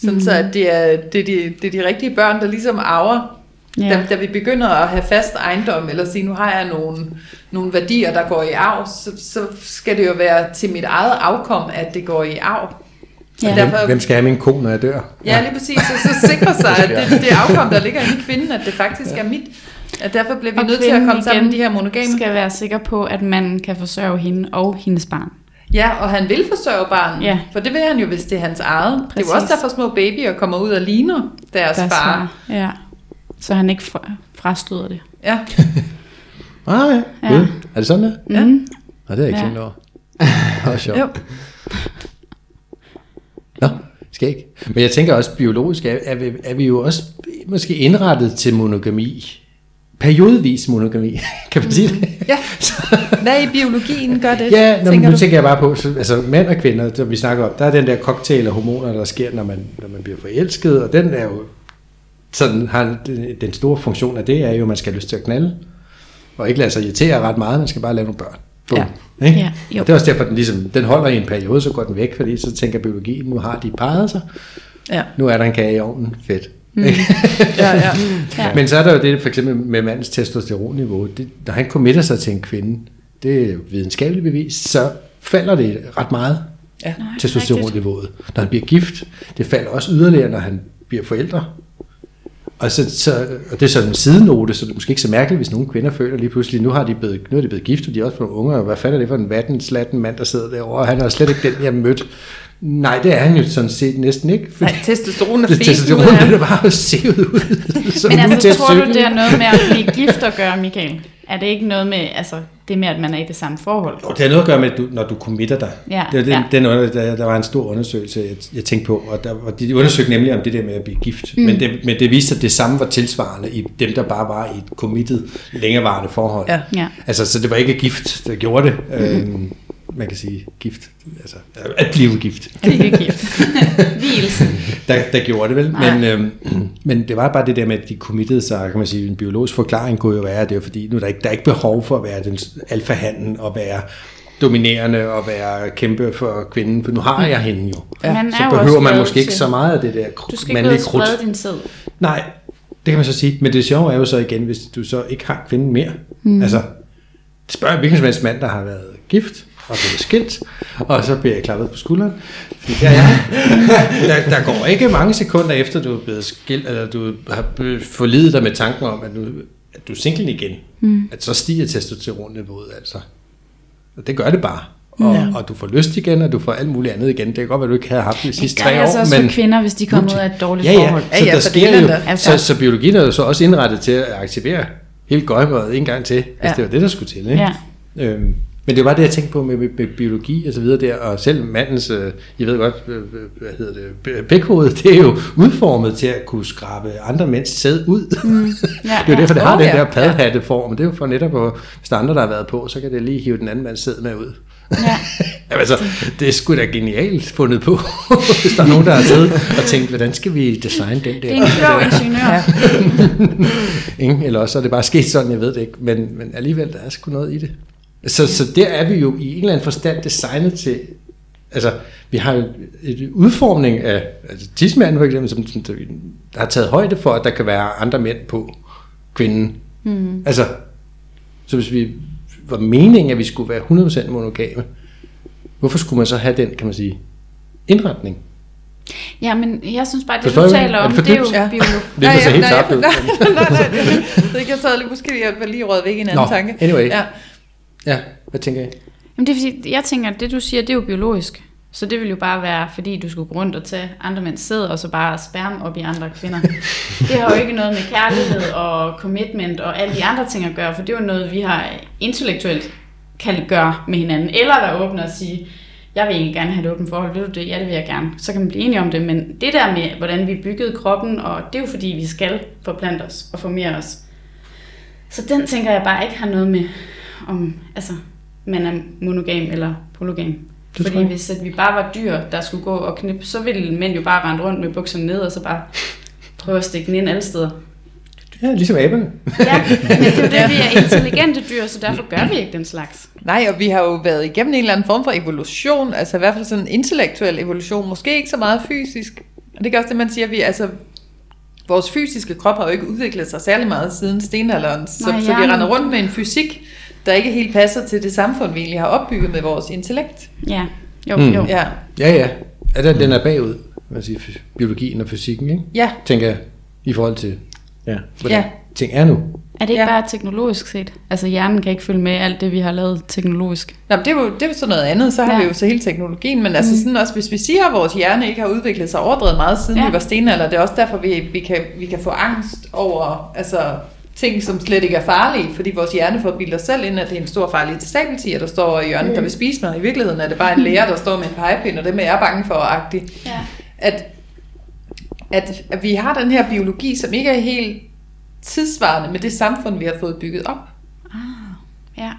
Sådan mm. så, at det er, det, er de, det er de rigtige børn, der ligesom arver. Ja. Da, da vi begynder at have fast ejendom, eller sige, nu har jeg nogle, nogle værdier, der går i arv, så, så skal det jo være til mit eget afkom, at det går i arv. Ja. Hvem, derfor, hvem skal have min ko, når jeg dør? Ja, lige præcis. Og så sikre sig, at det, det afkom, der ligger inde i kvinden, at det faktisk er mit. At derfor bliver vi Og nødt til at komme sammen igen med de her monogame. skal være sikker på, at man kan forsørge hende og hendes barn. Ja, og han vil forsørge barnet. Ja. For det vil han jo, hvis det er hans eget. Præcis. Det er jo også derfor, små babyer kommer ud og ligner deres, Deres far. Ja. Så han ikke fra, frastøder det. Ja. Ah, ja. Ja. ja. Er det sådan der? Ja. Mm. Nej, det er jeg ikke Ja. tænkt over. Det var sjovt. Jo. Nå, skal ikke. Men jeg tænker også, biologisk er, er, vi, er vi jo også måske indrettet til monogami. Periodvis monogami, kan man sige det? ja. Hvad i biologien gør det? Ja, nå, tænker nu du? tænker jeg bare på, så, altså mænd og kvinder, som vi snakker om, der er den der cocktail af hormoner, der sker, når man, når man bliver forelsket, og den er jo, sådan har den, den store funktion af det, er jo, at man skal have lyst til at knalde, og ikke lade sig irritere ret meget, man skal bare lave nogle børn. Bum. Ja. Ikke? Ja, jo. og det er også derfor, den, ligesom, den holder i en periode, så går den væk, fordi så tænker biologien, nu har de parret sig, Ja. nu er der en kage i ovnen, fedt. Mm. Ja, ja. Ja. Men så er der jo det, for eksempel med mandens testosteronniveau. Det, når han committer sig til en kvinde, det er videnskabeligt bevis, så falder det ret meget, Ja. Testosteronniveauet. Når han bliver gift, det falder også yderligere, når han bliver forældre. Og, så, så, og det er sådan en sidenote, så det er måske ikke så mærkeligt, hvis nogle kvinder føler lige pludselig, nu har de blevet, nu er de blevet gift, og de er også blevet unge, og hvad fanden er det for en vatten, slatten mand, der sidder derovre, og han er slet ikke den, jeg mødte. Nej, det er han jo sådan set næsten ikke. fordi Nej, testosteron er det, fint. testosteron det er bare sevet ud. Så Men altså, tror du, det er noget med at blive gift at gøre, Michael? Er det ikke noget med, altså, det med, at man er i det samme forhold? Jo, det har noget at gøre med, at du, når du committer dig. Ja, det, den, ja. den, der, der var en stor undersøgelse, jeg, jeg tænkte på, og, der, og de undersøgte nemlig om det der med at blive gift. Mm. Men, det, men det viste, at det samme var tilsvarende i dem, der bare var i et committet, længerevarende forhold. Ja. Ja. Altså, så det var ikke gift, der gjorde det. Mm. Øhm, man kan sige gift, altså at blive gift, Ikke gift. Vielsen. der, der gjorde det vel. Nej. Men, øhm, men det var bare det der med, at de committede sig, kan man sige, en biologisk forklaring kunne jo være, at det var fordi, nu er der ikke, der er ikke behov for at være den alfahanden og være dominerende og være kæmpe for kvinden, for nu har jeg hende jo. Ja. Man Så er behøver man måske ikke så meget af det der Du skal ikke ud mandlige og krudt. sprede din sæd. Nej, det kan man så sige. Men det sjove er jo så igen, hvis du så ikke har kvinden mere. Mm. Altså, spørg en hvilken som helst mand, der har været gift og blevet skilt, og så bliver jeg klappet på skulderen. Ja, ja. Der, der går ikke mange sekunder efter, du er blevet skilt, eller du har forlidet dig med tanken om, at, nu, at du er single igen. Mm. At så stiger testosteronniveauet altså. Og det gør det bare. Og, ja. og du får lyst igen, og du får alt muligt andet igen. Det kan godt være, at du ikke havde haft det de sidste Det gør tre det altså år, også men... for kvinder, hvis de kommer ud af et dårligt Ja, ja, forhold. så Ja, ja, der for sker det jo, der. Altså- så, så biologien er jo så også indrettet til at aktivere hele gøjmøret en gang til, hvis Ja. det var det, der skulle til. Ikke? Ja. Øhm, men det var det, jeg tænkte på med, med, med biologi og så videre der, og selv mandens, øh, jeg ved godt, øh, øh, hvad hedder det, bækhoved, det er jo udformet til at kunne skrabe andre mænds sæd ud. Mm. Ja, det er jo derfor, det har den der padhatteform. Det er jo for netop, at, hvis der er andre, der har været på, så kan det lige hive den anden mands sæd med ud. Ja. Jamen, altså, det er sgu da genialt fundet på, hvis der er nogen, der har siddet og tænkt, hvordan skal vi designe den der? Det er en klog ingeniør. Ikke? Eller også er det bare sket sådan, jeg ved det ikke. Men, men alligevel, der er sgu noget i det. Så, så der er vi jo i en eller anden forstand designet til... Altså, vi har jo et udformning af altså, tidsmanden for eksempel, som, som der har taget højde for, at der kan være andre mænd på kvinden. Mm. Altså, så hvis vi var meningen, at vi skulle være 100% monogame, hvorfor skulle man så have den, kan man sige, indretning? Ja, men jeg synes bare, det Forstår du taler er om, det det er jo? Ja. Det er så helt nej, tabt ud. nej, nej, nej, nej. Så jeg sad lige, måske jeg var lige røget væk i en anden Nå, tanke. Ja. Hvad tænker I? Jamen det er fordi, jeg tænker, at det du siger, det er jo biologisk. Så det vil jo bare være, fordi du skulle gå rundt og tage andre mænds sæd, og så bare sperm op i andre kvinder. Det har jo ikke noget med kærlighed og commitment og alle de andre ting at gøre, for det er jo noget, vi har intellektuelt kan gøre med hinanden. Eller være åbne og sige, jeg vil egentlig gerne have et åbent forhold, vil du det? Ja, det vil jeg gerne. Så kan man blive enige om det, men det der med, hvordan vi byggede kroppen, og det er jo fordi, vi skal forplante os og formere os. Så den tænker jeg bare ikke har noget med, om altså, man er monogam eller polygam. Det Fordi hvis at vi bare var dyr, der skulle gå og knippe, så ville mænd jo bare rende rundt med bukserne ned, og så bare prøve at stikke den ind alle steder. Ja, ligesom aberne. Ja, men det er jo det, vi er intelligente dyr, så derfor gør vi ikke den slags. Nej, og vi har jo været igennem en eller anden form for evolution, altså i hvert fald sådan en intellektuel evolution, måske ikke så meget fysisk. Og det er også det, man siger, at vi, altså, vores fysiske krop har jo ikke udviklet sig særlig meget siden stenalderen, så, Nej, så vi render rundt med en fysik, der ikke helt passer til det samfund, vi egentlig har opbygget med vores intellekt. Ja, jo, Mm. jo. Ja, Ja, ja. ja den, den er bagud, hvad siger, biologien og fysikken, ikke? ja, tænker jeg, i forhold til, Ja. hvordan Ja. ting er nu. Er det ikke Ja. bare teknologisk set? Altså hjernen kan ikke følge med alt det, vi har lavet teknologisk. Nå, men det er jo det er jo så noget andet, så har Ja. vi jo så hele teknologien, men altså sådan også, hvis vi siger, at vores hjerne ikke har udviklet sig overdrevet meget siden Ja. vi var stenalder, det er også derfor, vi, vi, kan, vi kan få angst over altså, ting, som slet ikke er farlige, fordi vores hjerne får bildet os selv ind, at det er en stor farlig sabeltiger, der står i hjørnet, der vil spise mig. I virkeligheden er det bare en lærer, der står med en pegepind, og dem er jeg bange for, agtigt. Ja. At, at, at vi har den her biologi, som ikke er helt tidsvarende med det samfund, vi har fået bygget op. Ja.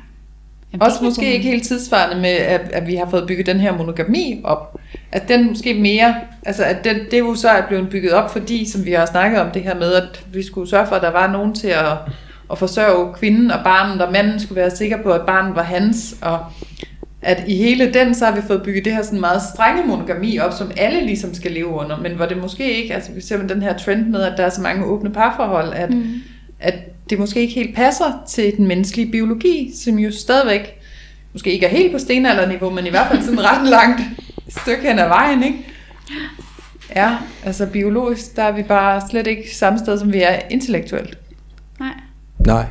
Jamen, Også måske god ikke helt tidsvarende med, at, at vi har fået bygget den her monogami op. At den måske mere, altså at den, det jo så er blevet bygget op, fordi, som vi har snakket om det her med, at vi skulle sørge for, at der var nogen til at, at forsørge kvinden og barnet, og manden skulle være sikker på, at barnet var hans, og at i hele den, så har vi fået bygget det her sådan meget strenge monogami op, som alle ligesom skal leve under, men hvor det måske ikke, altså vi ser med den her trend med, at der er så mange åbne parforhold, at, mm. at det måske ikke helt passer til den menneskelige biologi, som jo stadigvæk, måske ikke er helt på stenalderniveau, men i hvert fald sådan ret langt stykke hen ad vejen, ikke? Ja, altså biologisk, der er vi bare slet ikke samme sted, som vi er intellektuelt. Nej. Nej.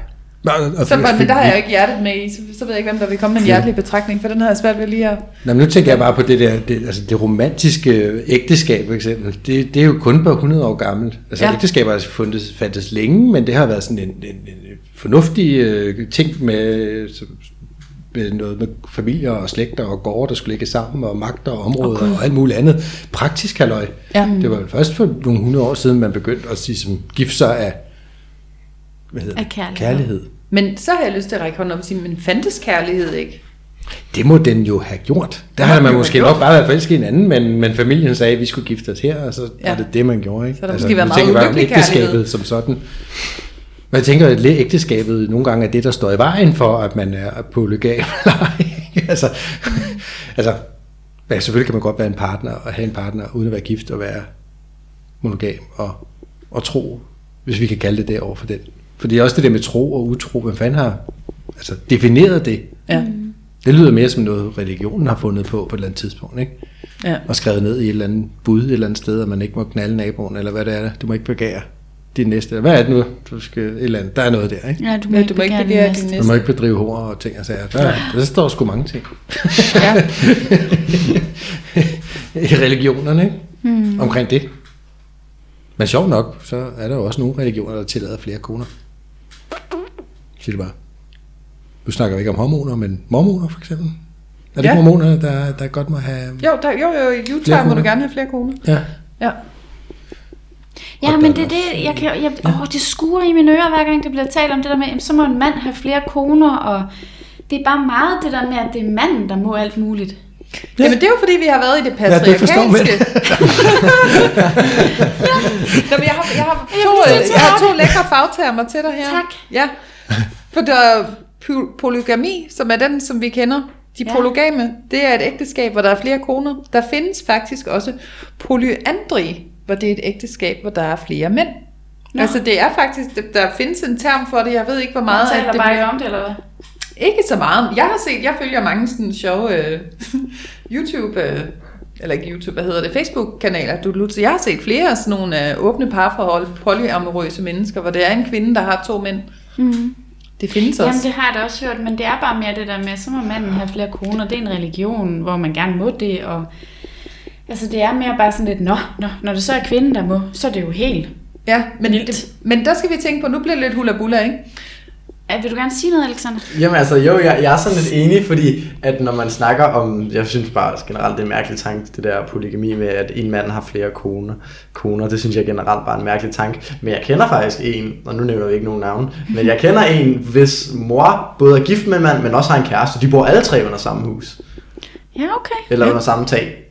Og, Så, men der har jeg ikke hjertet med i, så, så ved jeg ikke, hvem der vil komme med en hjertelig betragtning, for den har jeg svært ved lige at... Nå, men nu tænker jeg bare på det der, det, altså det romantiske ægteskab for eksempel. Det, det er jo kun på 100 år gammelt. Altså Ja. ægteskaber har fundet, fandtes længe, men det har været sådan en, en, en fornuftig øh, ting med, så- med noget med familier og slægter og gårde, der skulle ligge sammen, og magter og områder okay. og alt muligt andet. Praktisk halløj. Ja. Det var jo først for nogle hundrede år siden, man begyndte at sige, som gifte sig af, hvad hedder Af det? kærlighed. kærlighed. Men så har jeg lyst til at række hånden op og sige, men fandtes kærlighed ikke? Det må den jo have gjort. Der har man måske nok bare været forelsket i hinanden, men, men familien sagde, at vi skulle gifte os her, og så Ja. var det det, man gjorde. Ikke? Så der måske været meget ulykkelig ægteskabet kærlighed. som sådan. Men jeg tænker, at ægteskabet nogle gange er det, der står i vejen for, at man er eller ej. altså, altså, ja, selvfølgelig kan man godt være en partner og have en partner, uden at være gift og være monogam og, og tro, hvis vi kan kalde det det over for den. For det er også det der med tro og utro, hvem fanden har altså, defineret det? Ja. Det lyder mere som noget, religionen har fundet på på et eller andet tidspunkt, ikke? ja. Og skrevet ned i et eller andet bud et eller andet sted, at man ikke må knalde naboen, eller hvad det er. Du må ikke begære din næste. Hvad er det nu? Du skal, et eller andet. Der er noget der, ikke? Ja, du må, Ja, ikke, du må ikke begære din næste. Du må ikke bedrive hår og ting og sager. Der, der står sgu mange ting. ja. I religionerne, ikke? Mm. Omkring det. Men sjovt nok, så er der jo også nogle religioner, der tillader flere koner. Sig det bare. Nu snakker vi ikke om hormoner, men mormoner for eksempel. Er det Ja. ja. mormoner, der, der godt må have... Jo, der, jo, jo, i Utah Flere må du gerne have flere koner. Ja. Ja. Ja, men det er det, jeg kan, jeg, åh, det skuer i mine ører, hver gang det bliver talt om det der med, jamen, så må en mand have flere koner, og det er bare meget det der med, at det er manden, der må alt muligt. Ja. Jamen, det er jo fordi, vi har været i det Ja, det forstår man. patriarkalske. Nå, men jeg har, jeg har, to, jeg har to lækre fagtermer til dig her. Tak. Ja. For der er polygami, som er den, som vi kender. De Ja. polygame, det er et ægteskab, hvor der er flere koner. Der findes faktisk også polyandri, hvor det er et ægteskab, hvor der er flere mænd. Nå. Altså det er faktisk, der findes en term for det, jeg ved ikke hvor meget. Man at taler det bare bliver- om det, eller hvad? ikke så meget. Jeg har set, jeg følger mange sådan sjove øh, YouTube, øh, eller ikke YouTube, hvad hedder det, Facebook-kanaler, du. Jeg har set flere af sådan nogle øh, åbne parforhold, polyamorøse mennesker, hvor det er en kvinde, der har to mænd. Mm. Det findes Jamen, også. det har jeg da også hørt, men det er bare mere det der med, så må manden have flere koner. Det er en religion, hvor man gerne må det, og altså, det er mere bare sådan lidt, nå, nå, når det så er kvinden, der må, så er det jo helt. Ja, men, Vildt. det, men der skal vi tænke på, nu bliver det lidt hula ikke? Ja, vil du gerne sige noget, Alexander? Jamen altså, jo, jeg, jeg er sådan lidt enig, fordi at når man snakker om, jeg synes bare generelt, det er en mærkelig tanke, det der polygami med, at en mand har flere koner, koner, det synes jeg generelt bare er en mærkelig tanke. Men jeg kender faktisk en, og nu nævner vi ikke nogen navn, men jeg kender en, hvis mor både er gift med en mand, men også har en kæreste. De bor alle tre under samme hus, Ja, okay. eller under samme tag.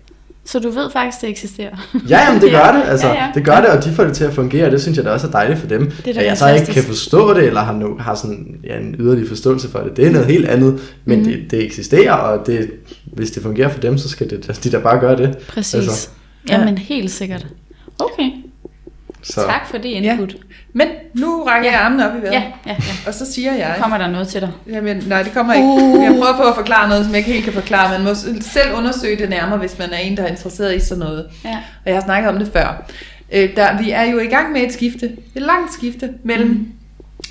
Så du ved faktisk, det eksisterer. Ja, jamen det gør det, altså. Ja, ja. Det gør det, og de får det til at fungere, og det synes jeg da også er dejligt for dem. Det er at jeg så ikke kan forstå det, eller har, no, har sådan, ja, en yderlig forståelse for det, det er noget helt andet, men mm. det, det eksisterer, og det, hvis det fungerer for dem, så skal det, de da bare gøre det. Præcis. Altså. Altså. Jamen, helt sikkert. Okay, Så. tak for det input. Men nu rækker jeg armene op i vejret. Ja, ja, ja. Og så siger jeg... Kommer der noget til dig? Jamen, nej, det kommer ikke. Uh. Jeg prøver på at forklare noget, som jeg ikke helt kan forklare. Man må selv undersøge det nærmere, hvis man er en, der er interesseret i sådan noget. Ja. Og jeg har snakket om det før. Øh, der, vi er jo i gang med et skifte. Et langt skifte mellem... Mm.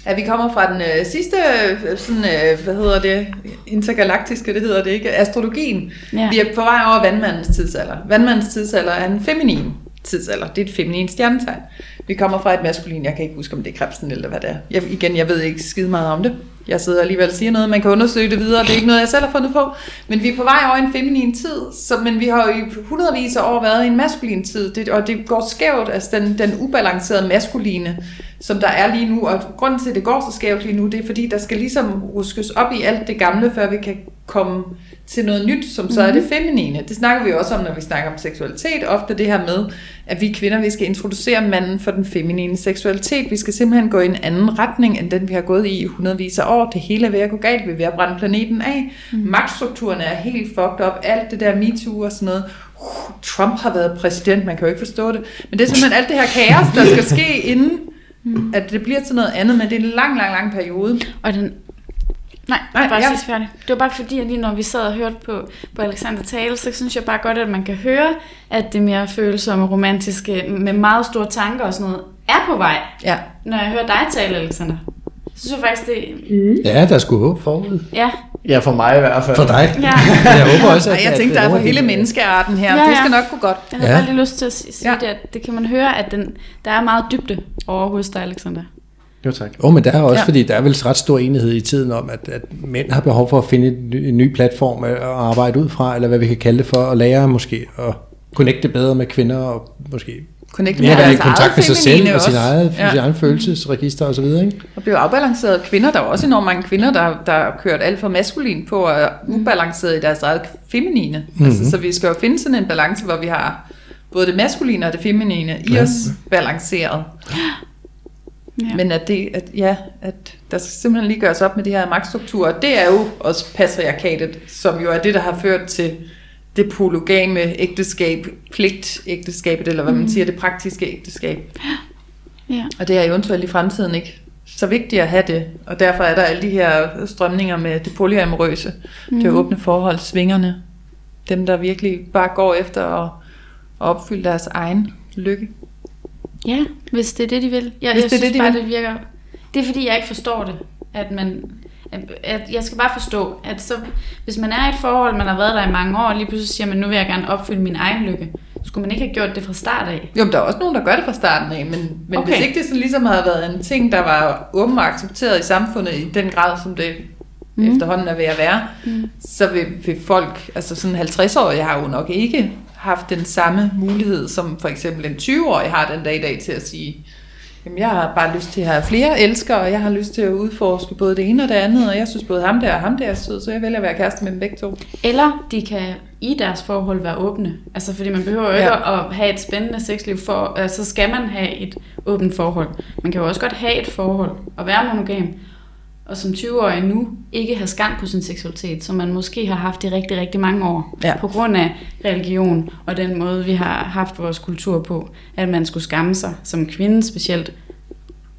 At vi kommer fra den øh, sidste, øh, sådan, øh, hvad hedder det, intergalaktiske, det hedder det ikke, astrologien. Ja. Vi er på vej over vandmandens tidsalder. Vandmandens tidsalder er en feminin tidsalder. Det er et feminin stjernetegn. Vi kommer fra et maskulin, jeg kan ikke huske, om det er krebsen eller hvad det er. Jeg, igen, jeg ved ikke skide meget om det. Jeg sidder alligevel og siger noget, man kan undersøge det videre, det er ikke noget, jeg selv har fundet på. Men vi er på vej over i en feminin tid, så, men vi har jo i hundredvis af år været i en maskulin tid, det, og det går skævt, altså den, den ubalancerede maskuline, som der er lige nu, og grunden til, at det går så skævt lige nu, det er fordi, der skal ligesom ruskes op i alt det gamle, før vi kan komme til noget nyt, som så er det feminine. Det snakker vi jo også om, når vi snakker om seksualitet. Ofte det her med, at vi kvinder, vi skal introducere manden for den feminine seksualitet. Vi skal simpelthen gå i en anden retning, end den vi har gået i i hundredvis af år. Det hele er ved at gå galt. Vi er ved at brænde planeten af. Mm. Magtstrukturen er helt fucked up. Alt det der MeToo og sådan noget. Uh, Trump har været præsident, man kan jo ikke forstå det. Men det er simpelthen alt det her kaos, der skal ske inden, at det bliver til noget andet. Men det er en lang, lang, lang periode. Og den... Nej, Nej, Nej bare ja. ja. sidst færdig. Det var bare fordi, at lige når vi sad og hørte på, på Alexander tale, så synes jeg bare godt, at man kan høre, at det mere følsomme, romantiske, med meget store tanker og sådan noget, er på vej. Ja. Når jeg hører dig tale, Alexander. Så synes jeg faktisk, det... Ja, der skulle håb forud. Ja, Ja, for mig i hvert fald. For dig. ja. Jeg håber også, Ej, at... jeg at tænkte, der er for hele menneskearten her. Ja, Det ja. skal nok gå godt. Jeg havde Ja. ja. bare lige lyst til at sige Ja. ja. det, at det kan man høre, at den, der er meget dybde over hos dig, Alexander. Jo, tak. Jo, men der er også, Ja. fordi der er vel ret stor enighed i tiden om, at, at mænd har behov for at finde en ny, en ny platform at arbejde ud fra, eller hvad vi kan kalde det for, at lære måske at connecte bedre med kvinder, og måske Connecte mere være i kontakt med sig selv og sin, eget, Ja. sin egen følelsesregister osv. Ikke? Og blive afbalanceret kvinder. Der er også enormt mange kvinder, der, der har kørt alt for maskulin på og er ubalanceret i deres eget feminine. Mhm. Mm-hmm. Altså, så vi skal jo finde sådan en balance, hvor vi har både det maskuline og det feminine i Ja. os balanceret. Ja. Men at, det, at, ja, at der skal simpelthen lige gøres op med de her magtstrukturer. Det er jo også patriarkatet, som jo er det, der har ført til det polygame ægteskab, pligtægteskabet, eller hvad man siger, det praktiske ægteskab. Ja. Og det er eventuelt i fremtiden ikke så vigtigt at have det. Og derfor er der alle de her strømninger med det polyamorøse, mm. det åbne forhold, svingerne. Dem, der virkelig bare går efter at, at opfylde deres egen lykke. Ja, hvis det er det, de vil. Jeg, Hvis jeg det synes det, de bare, vil. det virker... Det er fordi, jeg ikke forstår det. At man... At, at jeg skal bare forstå, at så, hvis man er i et forhold, man har været der i mange år, og lige pludselig siger man, nu vil jeg gerne opfylde min egen lykke. Skulle man ikke have gjort det fra start af? Jo, men der er også nogen, der gør det fra starten af, men, men okay. Hvis ikke det sådan ligesom havde været en ting, der var åben og accepteret i samfundet i den grad, som det mm. efterhånden er ved at være, mm. så vil, vil folk, altså sådan 50-årige har jo nok ikke haft den samme mulighed, som for eksempel en 20-årig har den dag i dag til at sige, jamen jeg har bare lyst til at have flere elskere, og jeg har lyst til at udforske både det ene og det andet, og jeg synes både ham der og ham der er sød, så jeg vælger at være kæreste med dem begge to. Eller de kan i deres forhold være åbne. Altså, fordi man behøver jo ikke Ja. at have et spændende sexliv, for, altså, så skal man have et åbent forhold. Man kan jo også godt have et forhold og være monogam, og som 20-årig nu ikke have skam på sin seksualitet, som man måske har haft i rigtig, rigtig mange år, Ja. på grund af religion og den måde, vi har haft vores kultur på, at man skulle skamme sig som kvinde specielt,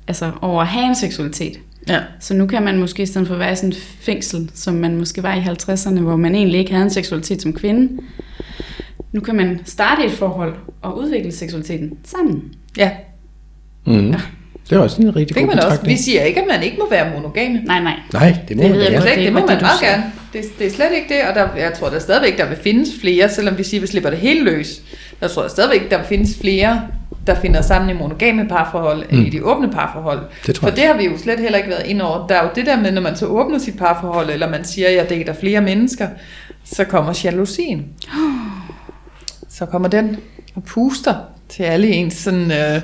altså over at have en seksualitet. Ja. Så nu kan man måske i stedet for være i sådan et fængsel, som man måske var i 50'erne, hvor man egentlig ikke havde en seksualitet som kvinde. Nu kan man starte et forhold og udvikle seksualiteten sammen. Ja, Mm. Ja. Det er også en rigtig det kan god man også. Vi siger ikke, at man ikke må være monogame. Nej, nej. Nej, det må Det man jeg det ikke, det var må det, man du meget gerne. Det, det er slet ikke det, og der, jeg tror der stadigvæk, der vil findes flere, selvom vi siger, at vi slipper det helt løs. Der tror jeg stadigvæk, der vil findes flere, der finder sammen i monogame parforhold, mm. end i de åbne parforhold. Det tror For jeg. det har vi jo slet heller ikke været ind over. Der er jo det der med, når man så åbner sit parforhold, eller man siger, at jeg dater flere mennesker, så kommer jalousien. Så kommer den og puster til alle ens sådan, øh,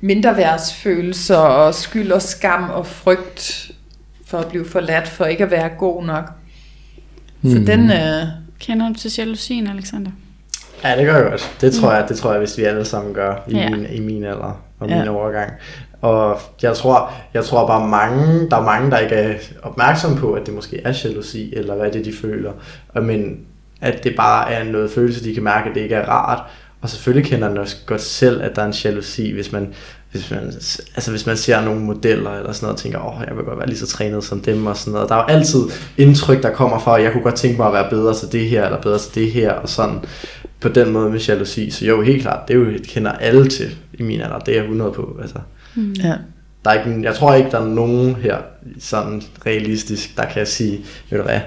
mindreværdsfølelser og skyld og skam og frygt for at blive forladt, for ikke at være god nok. Så Mm. den, øh, Kender du til jalousien, Alexander? Ja, det gør jeg godt. Det tror jeg, det tror jeg, hvis vi alle sammen gør i, Ja. min, i min alder og Ja. min overgang. Og jeg tror, jeg tror bare mange, der er mange, der ikke er opmærksomme på, at det måske er jalousi, eller hvad det er, de føler. Og men at det bare er noget følelse, de kan mærke, at det ikke er rart. Og selvfølgelig kender man også godt selv, at der er en jalousi, hvis man, hvis man, altså hvis man ser nogle modeller eller sådan noget, og tænker, åh, jeg vil godt være lige så trænet som dem og sådan noget. Der er jo altid indtryk, der kommer fra, at jeg kunne godt tænke mig at være bedre til det her, eller bedre til det her, og sådan på den måde med jalousi. Så jo, helt klart, det er jo, det kender alle til i min alder, det er jeg 100 på. Altså, Ja. der er ikke, jeg tror ikke, der er nogen her sådan realistisk, der kan sige, ved du hvad,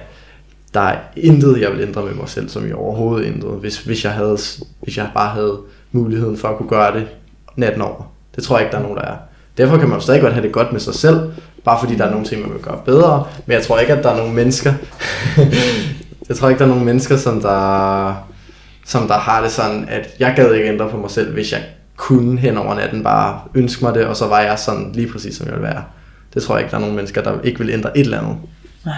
der er intet, jeg vil ændre med mig selv, som jeg overhovedet ændrede, hvis, hvis, jeg havde, hvis jeg bare havde muligheden for at kunne gøre det natten over. Det tror jeg ikke, der er nogen, der er. Derfor kan man jo stadig godt have det godt med sig selv, bare fordi der er nogle ting, man vil gøre bedre, men jeg tror ikke, at der er nogen mennesker, jeg tror ikke, der er nogen mennesker, som der, som der har det sådan, at jeg gad ikke ændre på mig selv, hvis jeg kunne hen over natten bare ønske mig det, og så var jeg sådan lige præcis, som jeg ville være. Det tror jeg ikke, der er nogen mennesker, der ikke vil ændre et eller andet. Nej.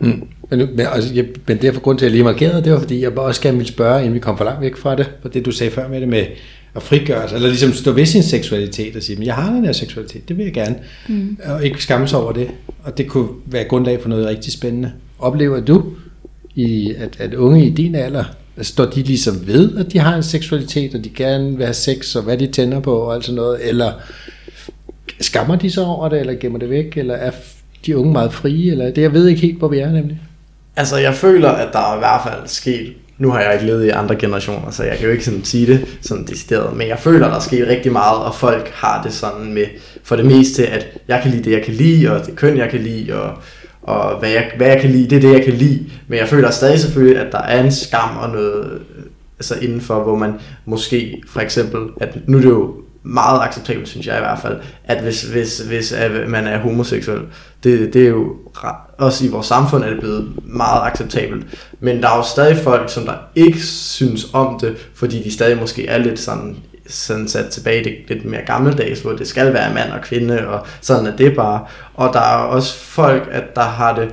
Mm. Men, men, altså, jeg, men derfor grund til, at jeg lige markerede, det var, fordi jeg også gerne ville spørge, inden vi kom for langt væk fra det, på det du sagde før med det med at frigøre sig, eller ligesom stå ved sin seksualitet og sige, men jeg har den her seksualitet, det vil jeg gerne, mm. og ikke skamme sig over det. Og det kunne være grundlag for noget rigtig spændende. Oplever du, i, at, at unge i din alder, står de ligesom ved, at de har en seksualitet, og de gerne vil have sex, og hvad de tænder på, og alt sådan noget, eller skammer de sig over det, eller gemmer det væk, eller er de unge meget frie, eller det, jeg ved ikke helt, hvor vi er nemlig. Altså, jeg føler, at der er i hvert fald sket, nu har jeg ikke levet i andre generationer, så jeg kan jo ikke sådan sige det sådan decideret, men jeg føler, der er sket rigtig meget, og folk har det sådan med, for det meste, at jeg kan lide det, jeg kan lide, og det køn, jeg kan lide, og, og hvad, jeg, hvad jeg kan lide, det er det, jeg kan lide. Men jeg føler stadig selvfølgelig, at der er en skam og noget altså altså indenfor, hvor man måske for eksempel, at nu er det jo meget acceptabelt, synes jeg i hvert fald, at hvis, hvis, hvis at man er homoseksuel, det, det er jo også i vores samfund er det blevet meget acceptabelt. Men der er jo stadig folk, som der ikke synes om det, fordi de stadig måske er lidt sådan, sådan sat tilbage i det lidt mere gammeldags, hvor det skal være mand og kvinde, og sådan er det bare. Og der er også folk, at der har det,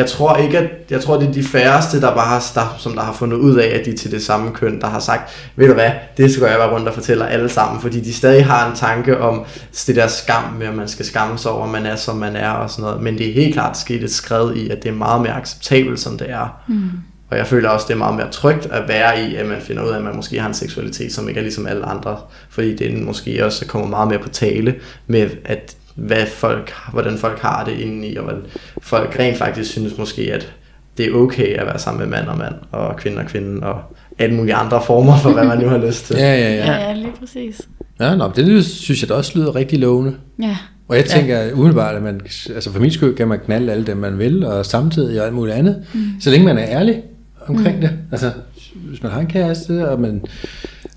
jeg tror ikke, at jeg tror, det er de færreste, der bare har, der, som der har fundet ud af, at de er til det samme køn, der har sagt, ved du hvad, det skal jeg bare rundt og fortæller alle sammen, fordi de stadig har en tanke om det der skam med, at man skal skamme sig over, at man er, som man er og sådan noget. Men det er helt klart sket et skred i, at det er meget mere acceptabelt, som det er. Mm. Og jeg føler også, det er meget mere trygt at være i, at man finder ud af, at man måske har en seksualitet, som ikke er ligesom alle andre. Fordi det måske også kommer meget mere på tale med, at hvad folk, hvordan folk har det indeni, og hvordan folk rent faktisk synes måske, at det er okay at være sammen med mand og mand, og kvinde og kvinde, og alle mulige andre former for, hvad man nu har lyst til. Ja, ja, Ja, ja, lige præcis. Ja, nå, det synes jeg da også lyder rigtig lovende. Ja. Og jeg tænker ja. umiddelbart, at man, altså for min skyld kan man knalde alle dem, man vil, og samtidig og alt muligt andet, mm. så længe man er ærlig omkring mm. det. Altså, hvis man har en kæreste, og man,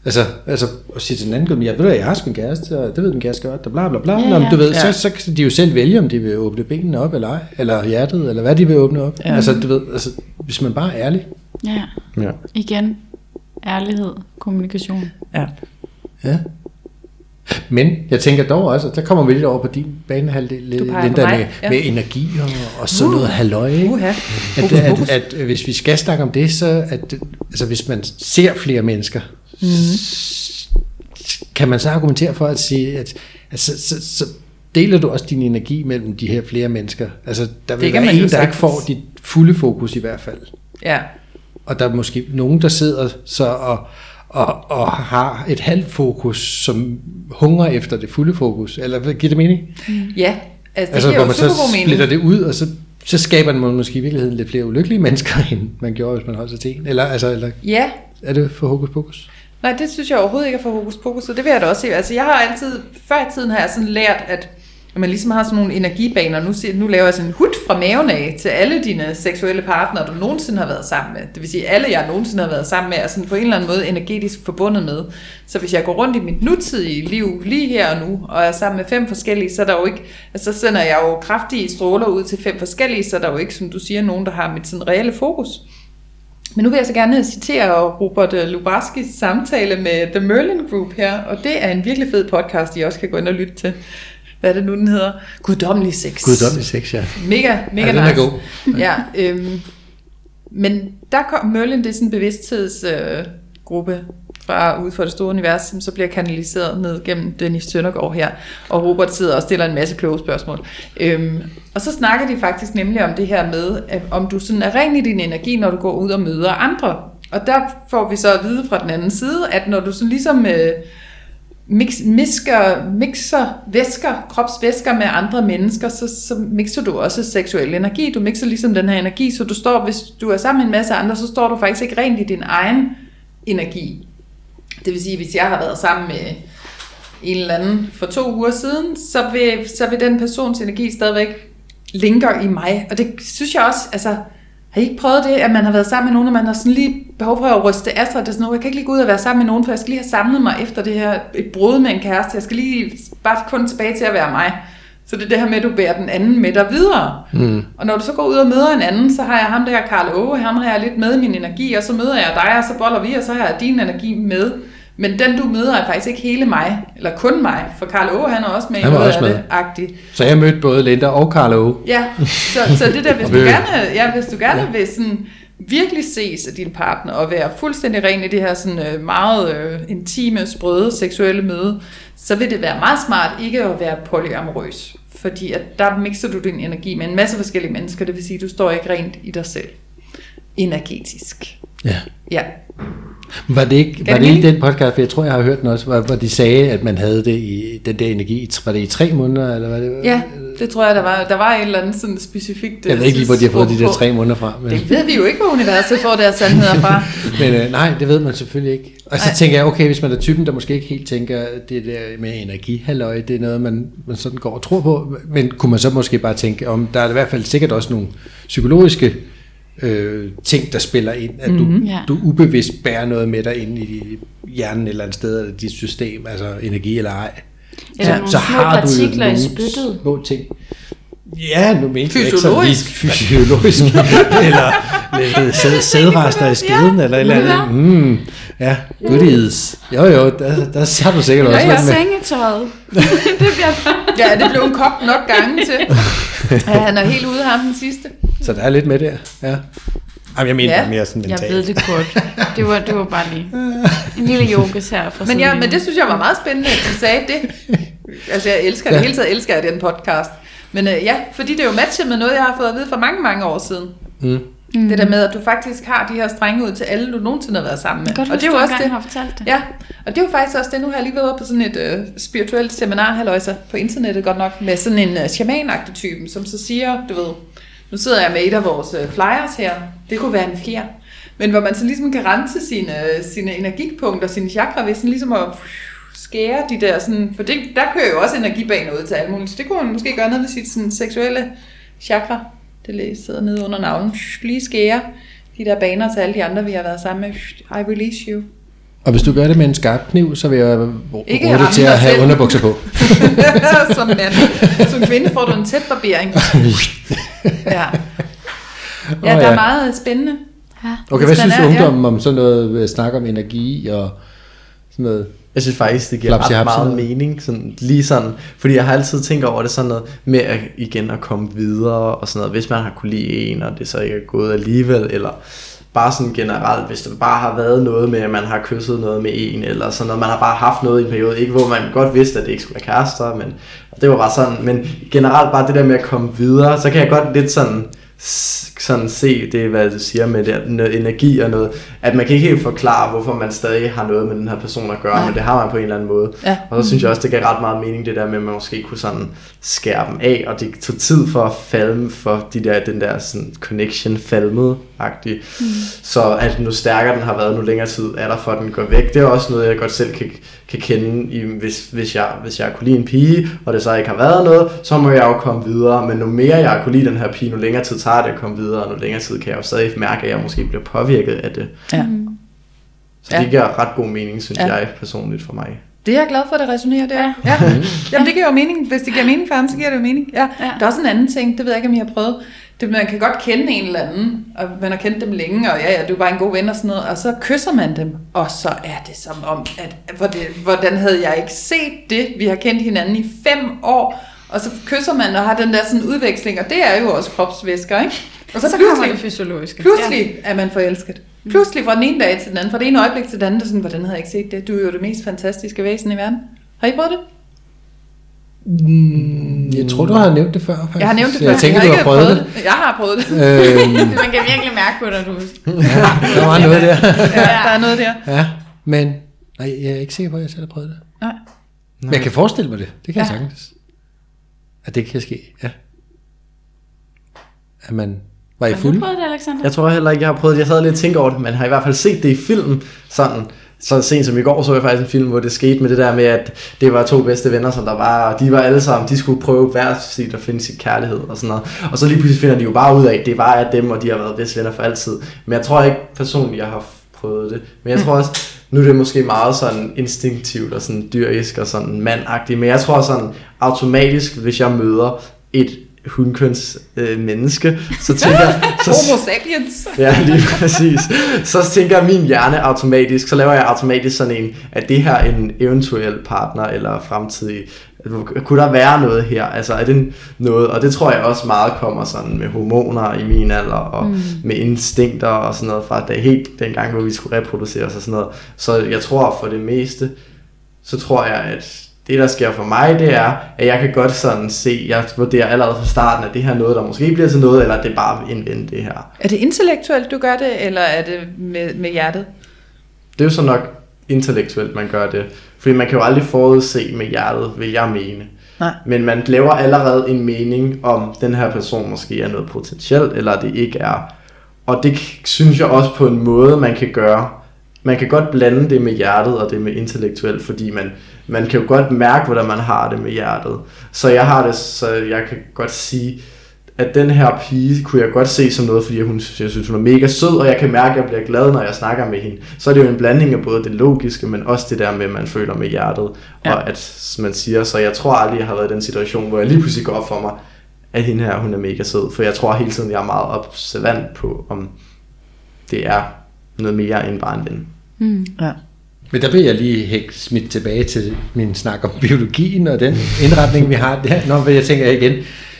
altså, altså at sige til den anden, ja, ved hvad, jeg har sgu en kæreste, og det ved den kæreste godt, og bla bla bla, Ja, ja, Nå, du ved, Ja. så, så kan de jo selv vælge, om de vil åbne benene op, eller ej, eller hjertet, eller hvad de vil åbne op. Ja. Altså, du ved, altså, hvis man bare er ærlig. Ja. Ja. Igen. Ærlighed. Kommunikation. Ja. Ja. Men jeg tænker dog også, at der kommer vi lidt over på din banehalvdel, Linda, med, ja. med energi og, og sådan Uh. noget halløj. ikke? Uha. At, fokus. at, at, hvis vi skal snakke om det, så at, altså hvis man ser flere mennesker. Mm. kan man så argumentere for at sige, at, at så, så, så deler du også din energi mellem de her flere mennesker. Altså der vil Det være en, der ikke sagtens. får dit fulde fokus i hvert fald. Ja. Og der er måske nogen, der sidder så og, og, og har et halvt fokus, som hungrer efter det fulde fokus. Eller giver det mening? Ja, altså det altså, giver hvor jo man så splitter det ud, og så, så skaber man måske i virkeligheden lidt flere ulykkelige mennesker, end man gjorde, hvis man holdt sig til en. Eller, altså, eller Ja, er det for hokus pokus? Nej, det synes jeg overhovedet ikke er for hokus pokus, så det vil jeg da også se. Altså, jeg har altid, før i tiden har jeg sådan lært, at at man ligesom har sådan nogle energibaner. Nu, siger, nu laver jeg sådan en hud fra maven af til alle dine seksuelle partnere, du nogensinde har været sammen med. Det vil sige, alle jeg nogensinde har været sammen med, er sådan på en eller anden måde energetisk forbundet med. Så hvis jeg går rundt i mit nutidige liv lige her og nu, og er sammen med fem forskellige, så er der jo ikke, altså, så sender jeg jo kraftige stråler ud til fem forskellige, så er der jo ikke, som du siger, nogen, der har mit sådan reelle fokus. Men nu vil jeg så gerne citere Robert Lubarskis samtale med The Merlin Group her, og det er en virkelig fed podcast, I også kan gå ind og lytte til. Hvad er det nu, den hedder? Guddommelig sex. Guddommelig sex, ja. Mega, mega Ja, den er nice. god. Ja, øhm, men der kom Merlin, det er sådan en bevidsthedsgruppe øh, gruppe fra ud fra det store univers, som så bliver kanaliseret ned gennem Dennis Søndergaard her, og Robert sidder og stiller en masse kloge spørgsmål. Øhm, og så snakker de faktisk nemlig om det her med, at om du sådan er ren i din energi, når du går ud og møder andre. Og der får vi så at vide fra den anden side, at når du sådan ligesom øh, mix, misker, mixer væsker, kropsvæsker med andre mennesker, så, så mixer du også seksuel energi. Du mixer ligesom den her energi, så du står, hvis du er sammen med en masse andre, så står du faktisk ikke rent i din egen energi. Det vil sige, hvis jeg har været sammen med en eller anden for to uger siden, så vil, så vil den persons energi stadigvæk linker i mig. Og det synes jeg også, altså, har I ikke prøvet det, at man har været sammen med nogen, og man har sådan lige behov for at ryste af sig? Det er sådan noget, jeg kan ikke lige gå ud og være sammen med nogen, for jeg skal lige have samlet mig efter det her et brud med en kæreste. Jeg skal lige bare kun tilbage til at være mig. Så det er det her med, at du bærer den anden med dig videre. Mm. Og når du så går ud og møder en anden, så har jeg ham der, Karl Åge, ham har jeg lidt med min energi, og så møder jeg dig, og så boller vi, og så har jeg din energi med. Men den du møder er faktisk ikke hele mig, eller kun mig, for Karl Åge, han er også med i noget også af med. det agtigt. Så jeg mødte både Linda og Karl Åge. Ja, så, så det der, hvis du gerne, ja, hvis du gerne vil sådan virkelig ses af din partner og være fuldstændig ren i det her sådan øh, meget øh, intime, sprøde seksuelle møde, så vil det være meget smart ikke at være polyamorøs. Fordi at der mixer du din energi med en masse forskellige mennesker, det vil sige, at du står ikke rent i dig selv. Energetisk. Ja. Ja. Var det ikke, var det ikke den podcast, for jeg tror, jeg har hørt den også, hvor, hvor de sagde, at man havde det i den der energi, var det i tre måneder, eller hvad det Ja, det tror jeg, der var. Der var et eller andet sådan specifikt... Jeg ved ikke lige, hvor de har fået de der tre måneder fra. Men, Det ved vi jo ikke, hvor universet får deres sandheder fra. men øh, nej, det ved man selvfølgelig ikke. Og så Nej. tænker jeg, okay, hvis man er typen, der måske ikke helt tænker, det der med energihalløj, det er noget, man, man sådan går og tror på, men kunne man så måske bare tænke, om der er i hvert fald sikkert også nogle psykologiske øh, ting, der spiller ind, at du, mm-hmm. Ja. du ubevidst bærer noget med dig ind i hjernen et eller andet sted, eller dit system, altså energi eller ej. Eller nogle små partikler i spyttet. små ting. Ja, nu mente jeg ikke sådan lige Fysiologisk. fysiologisk, eller sæd, sædrester i skeden, eller et eller andet. Mm, ja, goodies. Jo, jo, der, der har du sikkert også Ja, lidt ja. Sengetøjet. det bliver Ja, det blev en kop nok gange til. Ja, han er helt ude af ham den sidste. Så der er lidt med der, ja. Jamen, jeg mener Ja. mere sådan Jeg mentalt. ved det godt. Det var, det var bare lige en lille yogas her. For Men, ja, men det synes jeg var meget spændende, at du sagde det. Altså, jeg elsker det. Ja. Hele tiden elsker jeg den podcast. Men øh, ja, fordi det er jo matchet med noget, jeg har fået at vide for mange, mange år siden. Mm. Mm. Det der med, at du faktisk har de her strenge ud til alle, du nogensinde har været sammen med. Godt, og det er jo også det. har fortalt det. Ja, og det er jo faktisk også det. Nu har jeg lige været på sådan et øh, spirituelt seminar, halløjsa, på internettet godt nok, med sådan en øh, shaman typen, som så siger, du ved, nu sidder jeg med et af vores øh, flyers her, det kunne være en fjer, men hvor man så ligesom kan rense sine, øh, sine energipunkter, sine chakra, ved sådan ligesom at skære de der sådan, for det, der kører jo også energi ud til alt muligt, så det kunne man måske gøre noget ved sit sådan, seksuelle chakra, det sidder nede under navlen, lige skære de der baner til alle de andre, vi har været sammen med, I release you. Og hvis du gør det med en skarp kniv, så vil jeg bruge Ikke det ramme til at have selv. underbukser på. som mand. Som kvinde får du en tæt barbering. Ja, ja der er ja. meget spændende. Ja. Okay, Hvis hvad synes er- ungdommen om sådan noget øh, snak om energi og sådan noget? Jeg synes faktisk, det giver ret meget mening. Sådan, lige sådan, fordi jeg har altid tænkt over det sådan noget med at, igen at komme videre og sådan noget. Hvis man har kunne lide en, og det så ikke er gået alligevel, eller bare sådan generelt, hvis det bare har været noget med, at man har kysset noget med en, eller sådan noget. Man har bare haft noget i en periode, ikke hvor man godt vidste, at det ikke skulle være kærester, men og det var bare sådan. Men generelt bare det der med at komme videre, så kan jeg godt lidt sådan sådan se det, hvad du siger med det, noget energi og noget, at man kan ikke helt forklare, hvorfor man stadig har noget med den her person at gøre, Nej. men det har man på en eller anden måde. Ja. Og så synes jeg også, det gav ret meget mening, det der med, at man måske kunne sådan skære dem af, og det tog tid for at falme for de der, den der sådan connection falmet agtig mm. Så at nu stærkere den har været, nu længere tid er der for, at den går væk. Det er også noget, jeg godt selv kan, kan kende, i, hvis, hvis, jeg, hvis jeg kunne lide en pige, og det så ikke har været noget, så må jeg jo komme videre. Men nu mere jeg kunne lide den her pige, nu længere tid tager det at komme videre, og nu længere tid kan jeg jo stadig mærke, at jeg måske bliver påvirket af det. Ja. Så Ja. det giver ret god mening, synes Ja. ja. jeg personligt for mig. Det er jeg glad for, at det resonerer der. Ja. ja. Jamen, det giver jo mening. Hvis det giver mening for ham, så giver det jo mening. Ja. Ja. Der er også en anden ting, det ved jeg ikke, om I har prøvet. Det, man kan godt kende en eller anden, og man har kendt dem længe, og ja, ja, du er bare en god ven og sådan noget, og så kysser man dem, og så er det som om, at hvordan, hvordan havde jeg ikke set det? Vi har kendt hinanden i fem år, Og så kysser man og har den der sådan udveksling, og det er jo også kropsvæsker, ikke? Og så, Så kommer det pludselig, fysiologiske. pludselig er man forelsket. Pludselig fra den ene dag til den anden, fra det ene øjeblik til den anden, det er sådan, hvordan havde jeg ikke set det? Du er jo det mest fantastiske væsen i verden. Har I prøvet det? Jeg tror, du har nævnt det før. Faktisk. Jeg har nævnt det før. Jeg tænker, jeg du har prøvet det. Jeg har prøvet det. Øhm, Man kan virkelig mærke på dig, du... der var noget der. Ja, der er noget der. Ja, men nej, jeg er ikke sikker på, at jeg selv har prøvet det. Nej. Men jeg kan forestille mig det. Det kan jeg Ja. sagtens. At det kan ske, ja. At man var i Har du prøvet det, Alexander? Jeg tror heller ikke, jeg har prøvet det. Jeg sad lidt og tænkte over det, men har i hvert fald set det i film sådan. Så sent som i går så jeg faktisk en film, hvor det skete med det der med, at det var to bedste venner, som der var, og de var alle sammen, de skulle prøve hver sit at finde sin kærlighed og sådan noget. Og så lige pludselig finder de jo bare ud af, at det bare er dem, og de har været bedste venner for altid. Men jeg tror ikke personligt, jeg har prøvet det. Men jeg tror også, nu er det måske meget sådan instinktivt og sådan dyrisk og sådan mandagtigt, men jeg tror sådan automatisk, hvis jeg møder et hundkøns øh, menneske, så tænker så, Homo sapiens. Ja, lige præcis. Så tænker min hjerne automatisk, så laver jeg automatisk sådan en, at det her er en eventuel partner eller fremtidig, kunne der være noget her? Altså er det noget, og det tror jeg også meget kommer sådan med hormoner i min alder, og mm. med instinkter og sådan noget, fra da helt dengang, hvor vi skulle reproducere os og sådan noget. Så jeg tror for det meste, så tror jeg, at det der sker for mig, det er, at jeg kan godt sådan se, jeg vurderer allerede fra starten, at det her er noget, der måske bliver til noget, eller det er bare en ven, det her. Er det intellektuelt, du gør det, eller er det med, med hjertet? Det er jo så nok intellektuelt, man gør det. Fordi man kan jo aldrig forudse med hjertet, vil jeg mene. Nej. Men man laver allerede en mening om, den her person måske er noget potentielt, eller det ikke er. Og det synes jeg også på en måde, man kan gøre. Man kan godt blande det med hjertet og det med intellektuelt, fordi man, man kan jo godt mærke, hvordan man har det med hjertet. Så jeg har det, så jeg kan godt sige, at den her pige kunne jeg godt se som noget, fordi hun, jeg synes, hun er mega sød, og jeg kan mærke, at jeg bliver glad, når jeg snakker med hende. Så er det jo en blanding af både det logiske, men også det der med, at man føler med hjertet. Ja. Og at man siger, så jeg tror aldrig, jeg har været i den situation, hvor jeg lige pludselig går op for mig, at hende her, hun er mega sød. For jeg tror hele tiden, jeg er meget observant på, om det er noget mere end bare en ven. Ja. Men der vil jeg lige hække smidt tilbage til min snak om biologien og den indretning, vi har der. Nå, jeg tænker igen,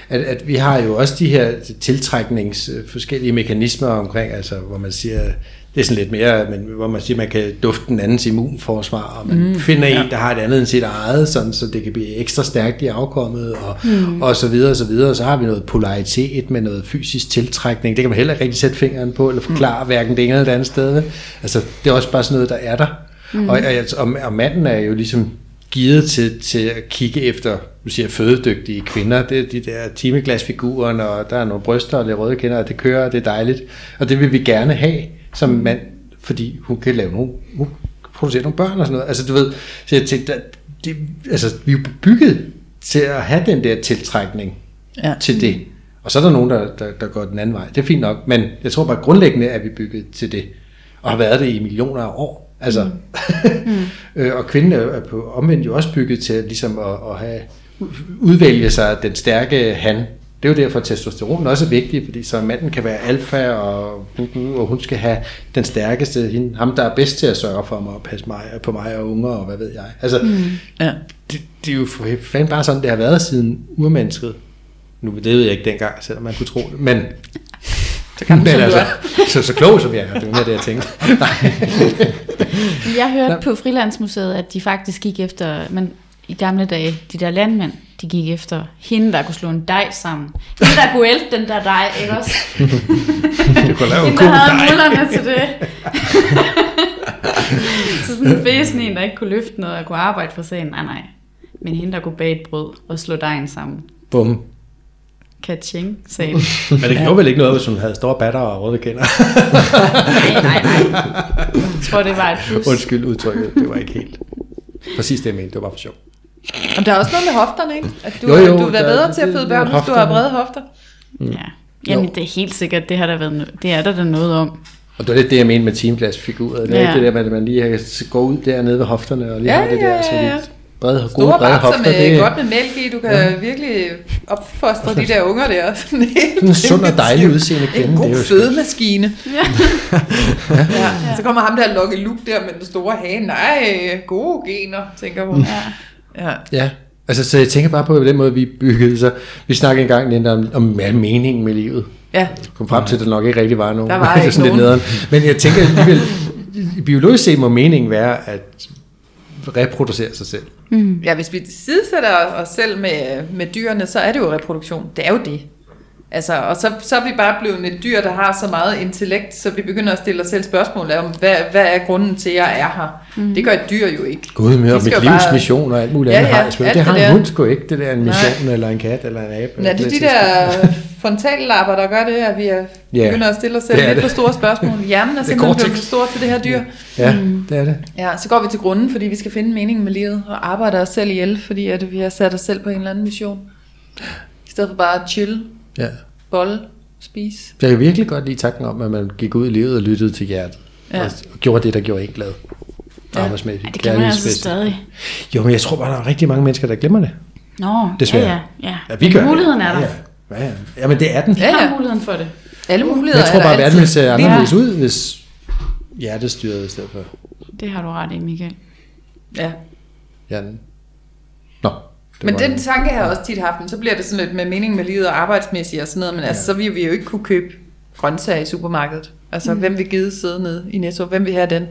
at, at vi har jo også de her tiltræknings øh, forskellige mekanismer omkring, altså hvor man siger, det er sådan lidt mere, men hvor man siger, man kan dufte den andens immunforsvar, og man mm, finder en, der har et andet end sit eget, sådan, så det kan blive ekstra stærkt i afkommet, og, mm. og så videre, og så videre. Så har vi noget polaritet med noget fysisk tiltrækning. Det kan man heller ikke rigtig sætte fingeren på, eller forklare mm. hverken det ene eller det andet sted. Altså, det er også bare sådan noget, der er der. Mm. Og, og, og, og manden er jo ligesom givet til, til at kigge efter, du siger, fødedygtige kvinder. Det er de der timeglasfiguren, og der er nogle bryster og lidt røde kinder, og det kører, og det er dejligt. Og det vil vi gerne have som mand, fordi hun kan lave nogle, hun kan producere nogle børn og sådan noget. Altså du ved, så jeg tænkte, det, altså, vi er jo bygget til at have den der tiltrækning Ja. til det. Og så er der nogen, der, der, der går den anden vej. Det er fint nok, men jeg tror bare grundlæggende er vi bygget til det. Og har været det i millioner af år. Altså, mm. øh, og kvinden er, på omvendt jo også bygget til ligesom at, at have, udvælge sig den stærke han. Det er jo derfor, at testosteron også er vigtig, fordi så manden kan være alfa, og, og hun skal have den stærkeste, hende, ham der er bedst til at sørge for mig og passe mig, på mig og unger, og hvad ved jeg. Altså, mm. Ja. det, det er jo for fanden bare sådan, det har været siden urmennesket. Nu det ved jeg ikke dengang, selvom man kunne tro det, men Så kan men man altså, så, så klog som jeg er, det var mere det, jeg tænkte. Jeg hørte på Frilandsmuseet, at de faktisk gik efter, men i gamle dage, de der landmænd, de gik efter hende, der kunne slå en dej sammen. Hende, der kunne ælte den der dej, ikke også? Du kunne lave en Hende, god der havde dej. mullerne til det. så sådan en fæsen en, der ikke kunne løfte noget og kunne arbejde for sagen. Nej, nej. Men hende, der kunne bage et brød og slå dejen sammen. Bum. Kaching, sagde de. Men det gjorde vel ikke noget, hvis hun havde store batter og røde kender. Nej, nej, nej. Jeg tror, det var et plus. Undskyld udtrykket, det var ikke helt. Præcis det, jeg mente, det var bare for sjov. Og der er også noget med hofterne, ikke? At du, Jo, jo, du der- bedre til at føde børn, hvis du har brede hofter. Ja. Jamen, det er helt sikkert, det har der været, no- det er der da noget om. Og det var lidt det, jeg mente med teamglasfiguret. Det er Ja. ikke det der at man lige kan gå ud dernede ved hofterne og lige Ja, have det ja, der så ja, ja. Lidt brede, gode Store brede babser hofter. med Det godt med mælk i. Du kan ja. virkelig opfostre de der unger der. Sådan helt sådan en sund og dejlig udseende kvinde. En det er god fødemaskine. ja. Så kommer ham der Lucky Luke der med den store hage. Nej, gode gener, tænker hun. Ja. Ja. Ja, Altså, så jeg tænker bare på den måde, vi byggede. Så vi snakkede engang lidt om, om hvad meningen med livet. Ja, Kom frem til, at der nok ikke rigtig var nogen. Der var er ikke sådan lidt nogen. nederen. Men jeg tænker alligevel, biologisk set må meningen være at reproducere sig selv. Mm. ja hvis vi sidesætter os selv med, med dyrene, så er det jo reproduktion. Det er jo det. Altså, og så, så er vi bare blevet et dyr, der har så meget intellekt, så vi begynder at stille os selv spørgsmål om, hvad, hvad er grunden til, at jeg er her? Mm. Det gør et dyr jo ikke. Gud med mit livs bare- mission og alt muligt Ja, andet ja, har jeg Det har en hund sgu ikke, det der en mission, eller en kat, eller en abe. Ja, det er de der frontallapper, der gør det, at vi er, Ja, begynder at stille os selv lidt for store spørgsmål. Hjernen er simpelthen blevet for stor til det her dyr. Ja, det er det. Ja, så går vi til grunden, fordi vi skal finde meningen med livet, og arbejder os selv ihjel, fordi at vi har sat os selv på en eller anden mission. I stedet for bare at chill, Ja. bolle, spise. Jeg kan virkelig godt lide tanken om, at man gik ud i livet og lyttede til hjertet. Ja. Og gjorde det, der gjorde en glad. Ja. Arbejdsmæssigt. Ej, det kan man altså stadig. Jo, men jeg tror bare, der er rigtig mange mennesker, der glemmer det. Nå, Desværre. ja, ja. ja. Ja, vi gør Muligheden det. er der. Ja, ja. ja, ja. Jamen, det er den. Ja, har ja. muligheden for det. Alle Men muligheder jeg tror bare, der at verden ville se anderledes ud, hvis hjertet styrede i stedet for Det har du ret i, Michael. Ja. hjernen. Det Men den tanke har jeg også tit haft, men så bliver det sådan lidt med mening med livet og arbejdsmæssigt og sådan noget, men altså, så vil vi jo ikke kunne købe grøntsager i supermarkedet. Altså, mm. hvem vil gide sidde nede i Netto? Hvem vil have den?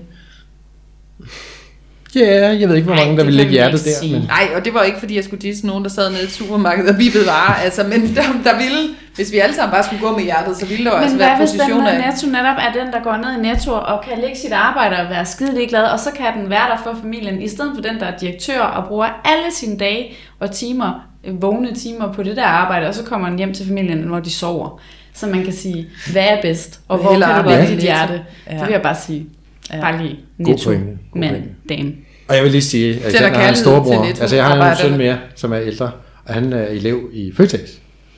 Ja, jeg ved ikke, hvor Ej, mange, der det vil kan lægge hjertet der. Men... Nej, og det var ikke, fordi jeg skulle disse nogen, der sad nede i et supermarked og bippede varer. Altså, men der, der ville, hvis vi alle sammen bare skulle gå med hjertet, så ville der jo altså Men være hvad hvis den positioner der netto netop er den, der går ned i netto og kan lægge sit arbejde og være skide ligeglad, og så kan den være der for familien, i stedet for den, der er direktør og bruger alle sine dage og timer, øh, vågne timer på det der arbejde, og så kommer den hjem til familien, når de sover. Så man kan sige, hvad er bedst, og hvor hellere kan du i dit hjerte? Ja. Det vil jeg bare sige. Ja. Bare lige God netto, pointe. God mand, pointe. dame. Og jeg vil lige sige, at jeg har en Netto Altså, jeg har en søn mere, som er ældre, og han er elev i Føtex.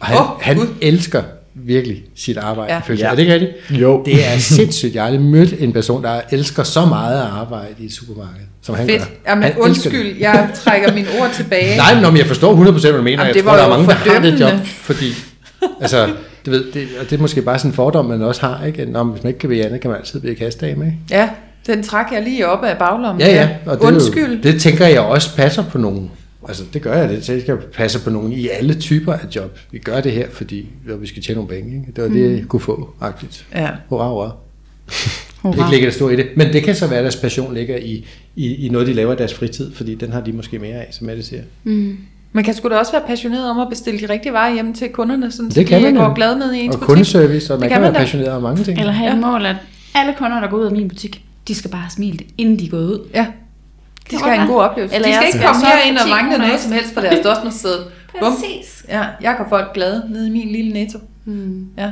Og han, oh, han Gud. elsker virkelig sit arbejde Ja. i Føtex. Ja. Er det ikke rigtigt? Jo. Det er sindssygt. Jeg har aldrig mødt en person, der elsker så meget at arbejde i et supermarked, som han Fedt. gør. Jamen, Han undskyld, jeg trækker mine ord tilbage. Nej, men om jeg forstår 100% hvad du mener. Jamen, jeg det tror, var der er mange, der har det job, fordi... Altså, du ved, det, og det er måske bare sådan en fordom, man også har, ikke? Nå, hvis man ikke kan være andet, kan man altid blive kastdame, ikke? Ja, den trak jeg lige op af baglommen. Ja, ja. Og det, Undskyld. Jo, det tænker jeg også passer på nogen. Altså, det gør jeg. Det tænker jeg passer på nogen i alle typer af job. Vi gør det her, fordi vi skal tjene nogle penge. Ikke? Det var det, jeg kunne få, agtigt. Ja. Hurra, hurra. Hurra. Ikke ligger det stort i det. Men det kan så være, at deres passion ligger i, i, i noget, de laver i deres fritid, fordi den har de måske mere af, som Mette siger. Man kan sgu da også være passioneret om at bestille de rigtige varer hjem til kunderne, sådan, så Det kan de man jo. går glad med i ens Og butik. kundeservice, og man Det kan, kan være man da. passioneret om mange ting. Eller have Ja. et mål, at alle kunder, der går ud af min butik, de skal bare have smilt, inden de er gået ud. Ja. De skal have en god oplevelse. Eller de skal ikke skal komme herind for og 10 mangle noget som helst fra deres. Bum. Præcis. Ja, jeg gør folk glade nede i min lille netto. Hmm. Ja.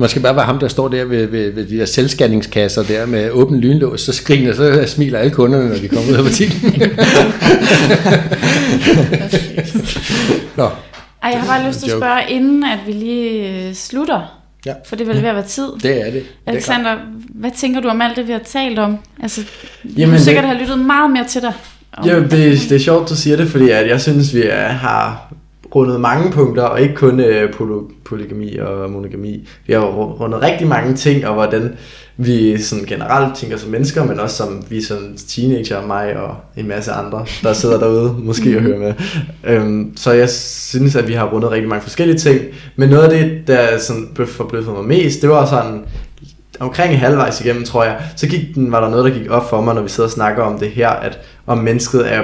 Man skal bare være ham, der står der ved, ved, ved de der selvscanningskasser der med åben lynlås, så skriner, så smiler alle kunderne, når de kommer ud af butikken. Nå, Ej, jeg har bare lyst til at spørge, inden at vi lige øh, slutter, Ja. for det er vel ved at være tid. det er det. Alexander, hvad tænker du om alt det, vi har talt om? Altså, Jamen, du sikkert det- have lyttet meget mere til dig. om- Jo, det, det er sjovt, du siger det, fordi at jeg synes, vi er, har rundet mange punkter, og ikke kun øh, poly, polygami og monogami. Vi har rundet rigtig mange ting, og hvordan vi sådan generelt tænker som mennesker, men også som vi som teenager, mig og en masse andre, der sidder derude, måske og hører med. Øhm, så jeg synes, at vi har rundet rigtig mange forskellige ting, men noget af det, der sådan forbløffede mig mest, det var sådan, omkring halvvejs igennem, tror jeg, så gik den, var der noget, der gik op for mig, når vi sidder og snakker om det her, at om mennesket er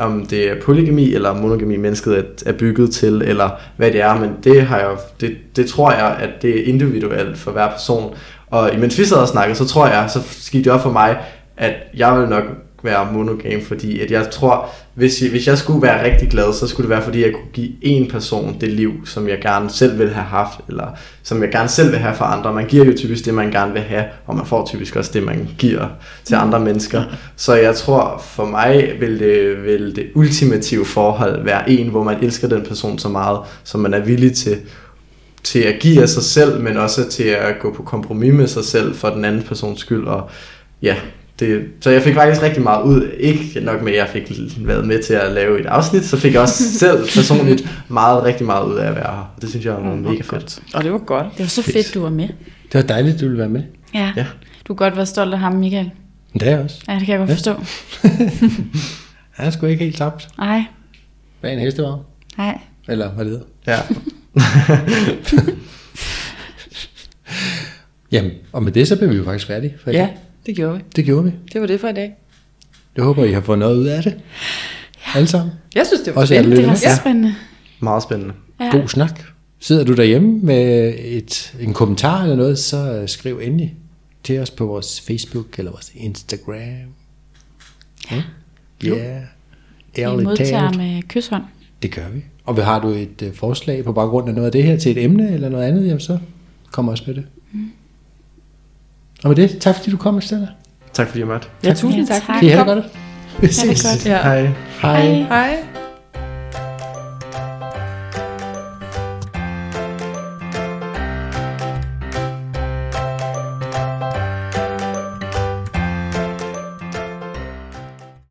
om det er polygami eller monogami, mennesket er, er bygget til, eller hvad det er, men det, har jeg, det, det tror jeg, at det er individuelt for hver person. Og imens vi sad og snakkede, så tror jeg, så gik det op for mig, at jeg vil nok være monogam, fordi at jeg tror, hvis jeg, hvis jeg skulle være rigtig glad, så skulle det være, fordi jeg kunne give en person det liv, som jeg gerne selv vil have haft, eller som jeg gerne selv vil have for andre. Man giver jo typisk det, man gerne vil have, og man får typisk også det, man giver til andre mennesker. Så jeg tror, for mig vil det, vil det ultimative forhold være en, hvor man elsker den person så meget, som man er villig til til at give af sig selv, men også til at gå på kompromis med sig selv for den anden persons skyld. Og ja, det, så jeg fik faktisk rigtig meget ud. Ikke nok med, at jeg fik været med til at lave et afsnit, så fik jeg også selv personligt meget, rigtig meget ud af at være her. Det synes jeg var mega fedt. Og det var godt. Det var så fedt, du var med. Det var dejligt, du ville være med. Ja. Ja. Du kan godt være stolt af ham, Michael. Det er jeg også. Ja, det kan jeg godt Ja. forstå. Han er sgu ikke helt tabt. Nej. Hvad er en hestevogn? Nej. Eller hvad det? Ja. Jamen, og med det så blev vi jo faktisk færdige. For Ja, dag. Det gjorde vi. Det gjorde vi. Det var det for i dag. Jeg håber, I har fået noget ud af det. Alle sammen. Jeg synes, det var Også spændende. Det var så spændende. Meget spændende. Ja. God snak. Sidder du derhjemme med et, en kommentar eller noget, så øh, skriv endelig til os på vores Facebook eller vores Instagram. Ja. Yeah. Vi Ærligt modtager talt. med kyshånd. Det gør vi. Og har du et uh, forslag på baggrund af noget af det her til et emne eller noget andet, jamen så kom også med det. Og med det, tak fordi du kom, Stella. Tak fordi I måtte. Ja, tusind Ja, tak. tak. fordi Kan I have det godt? Vi Ha' det ses. godt. Ja. Hej. Hej. Hej.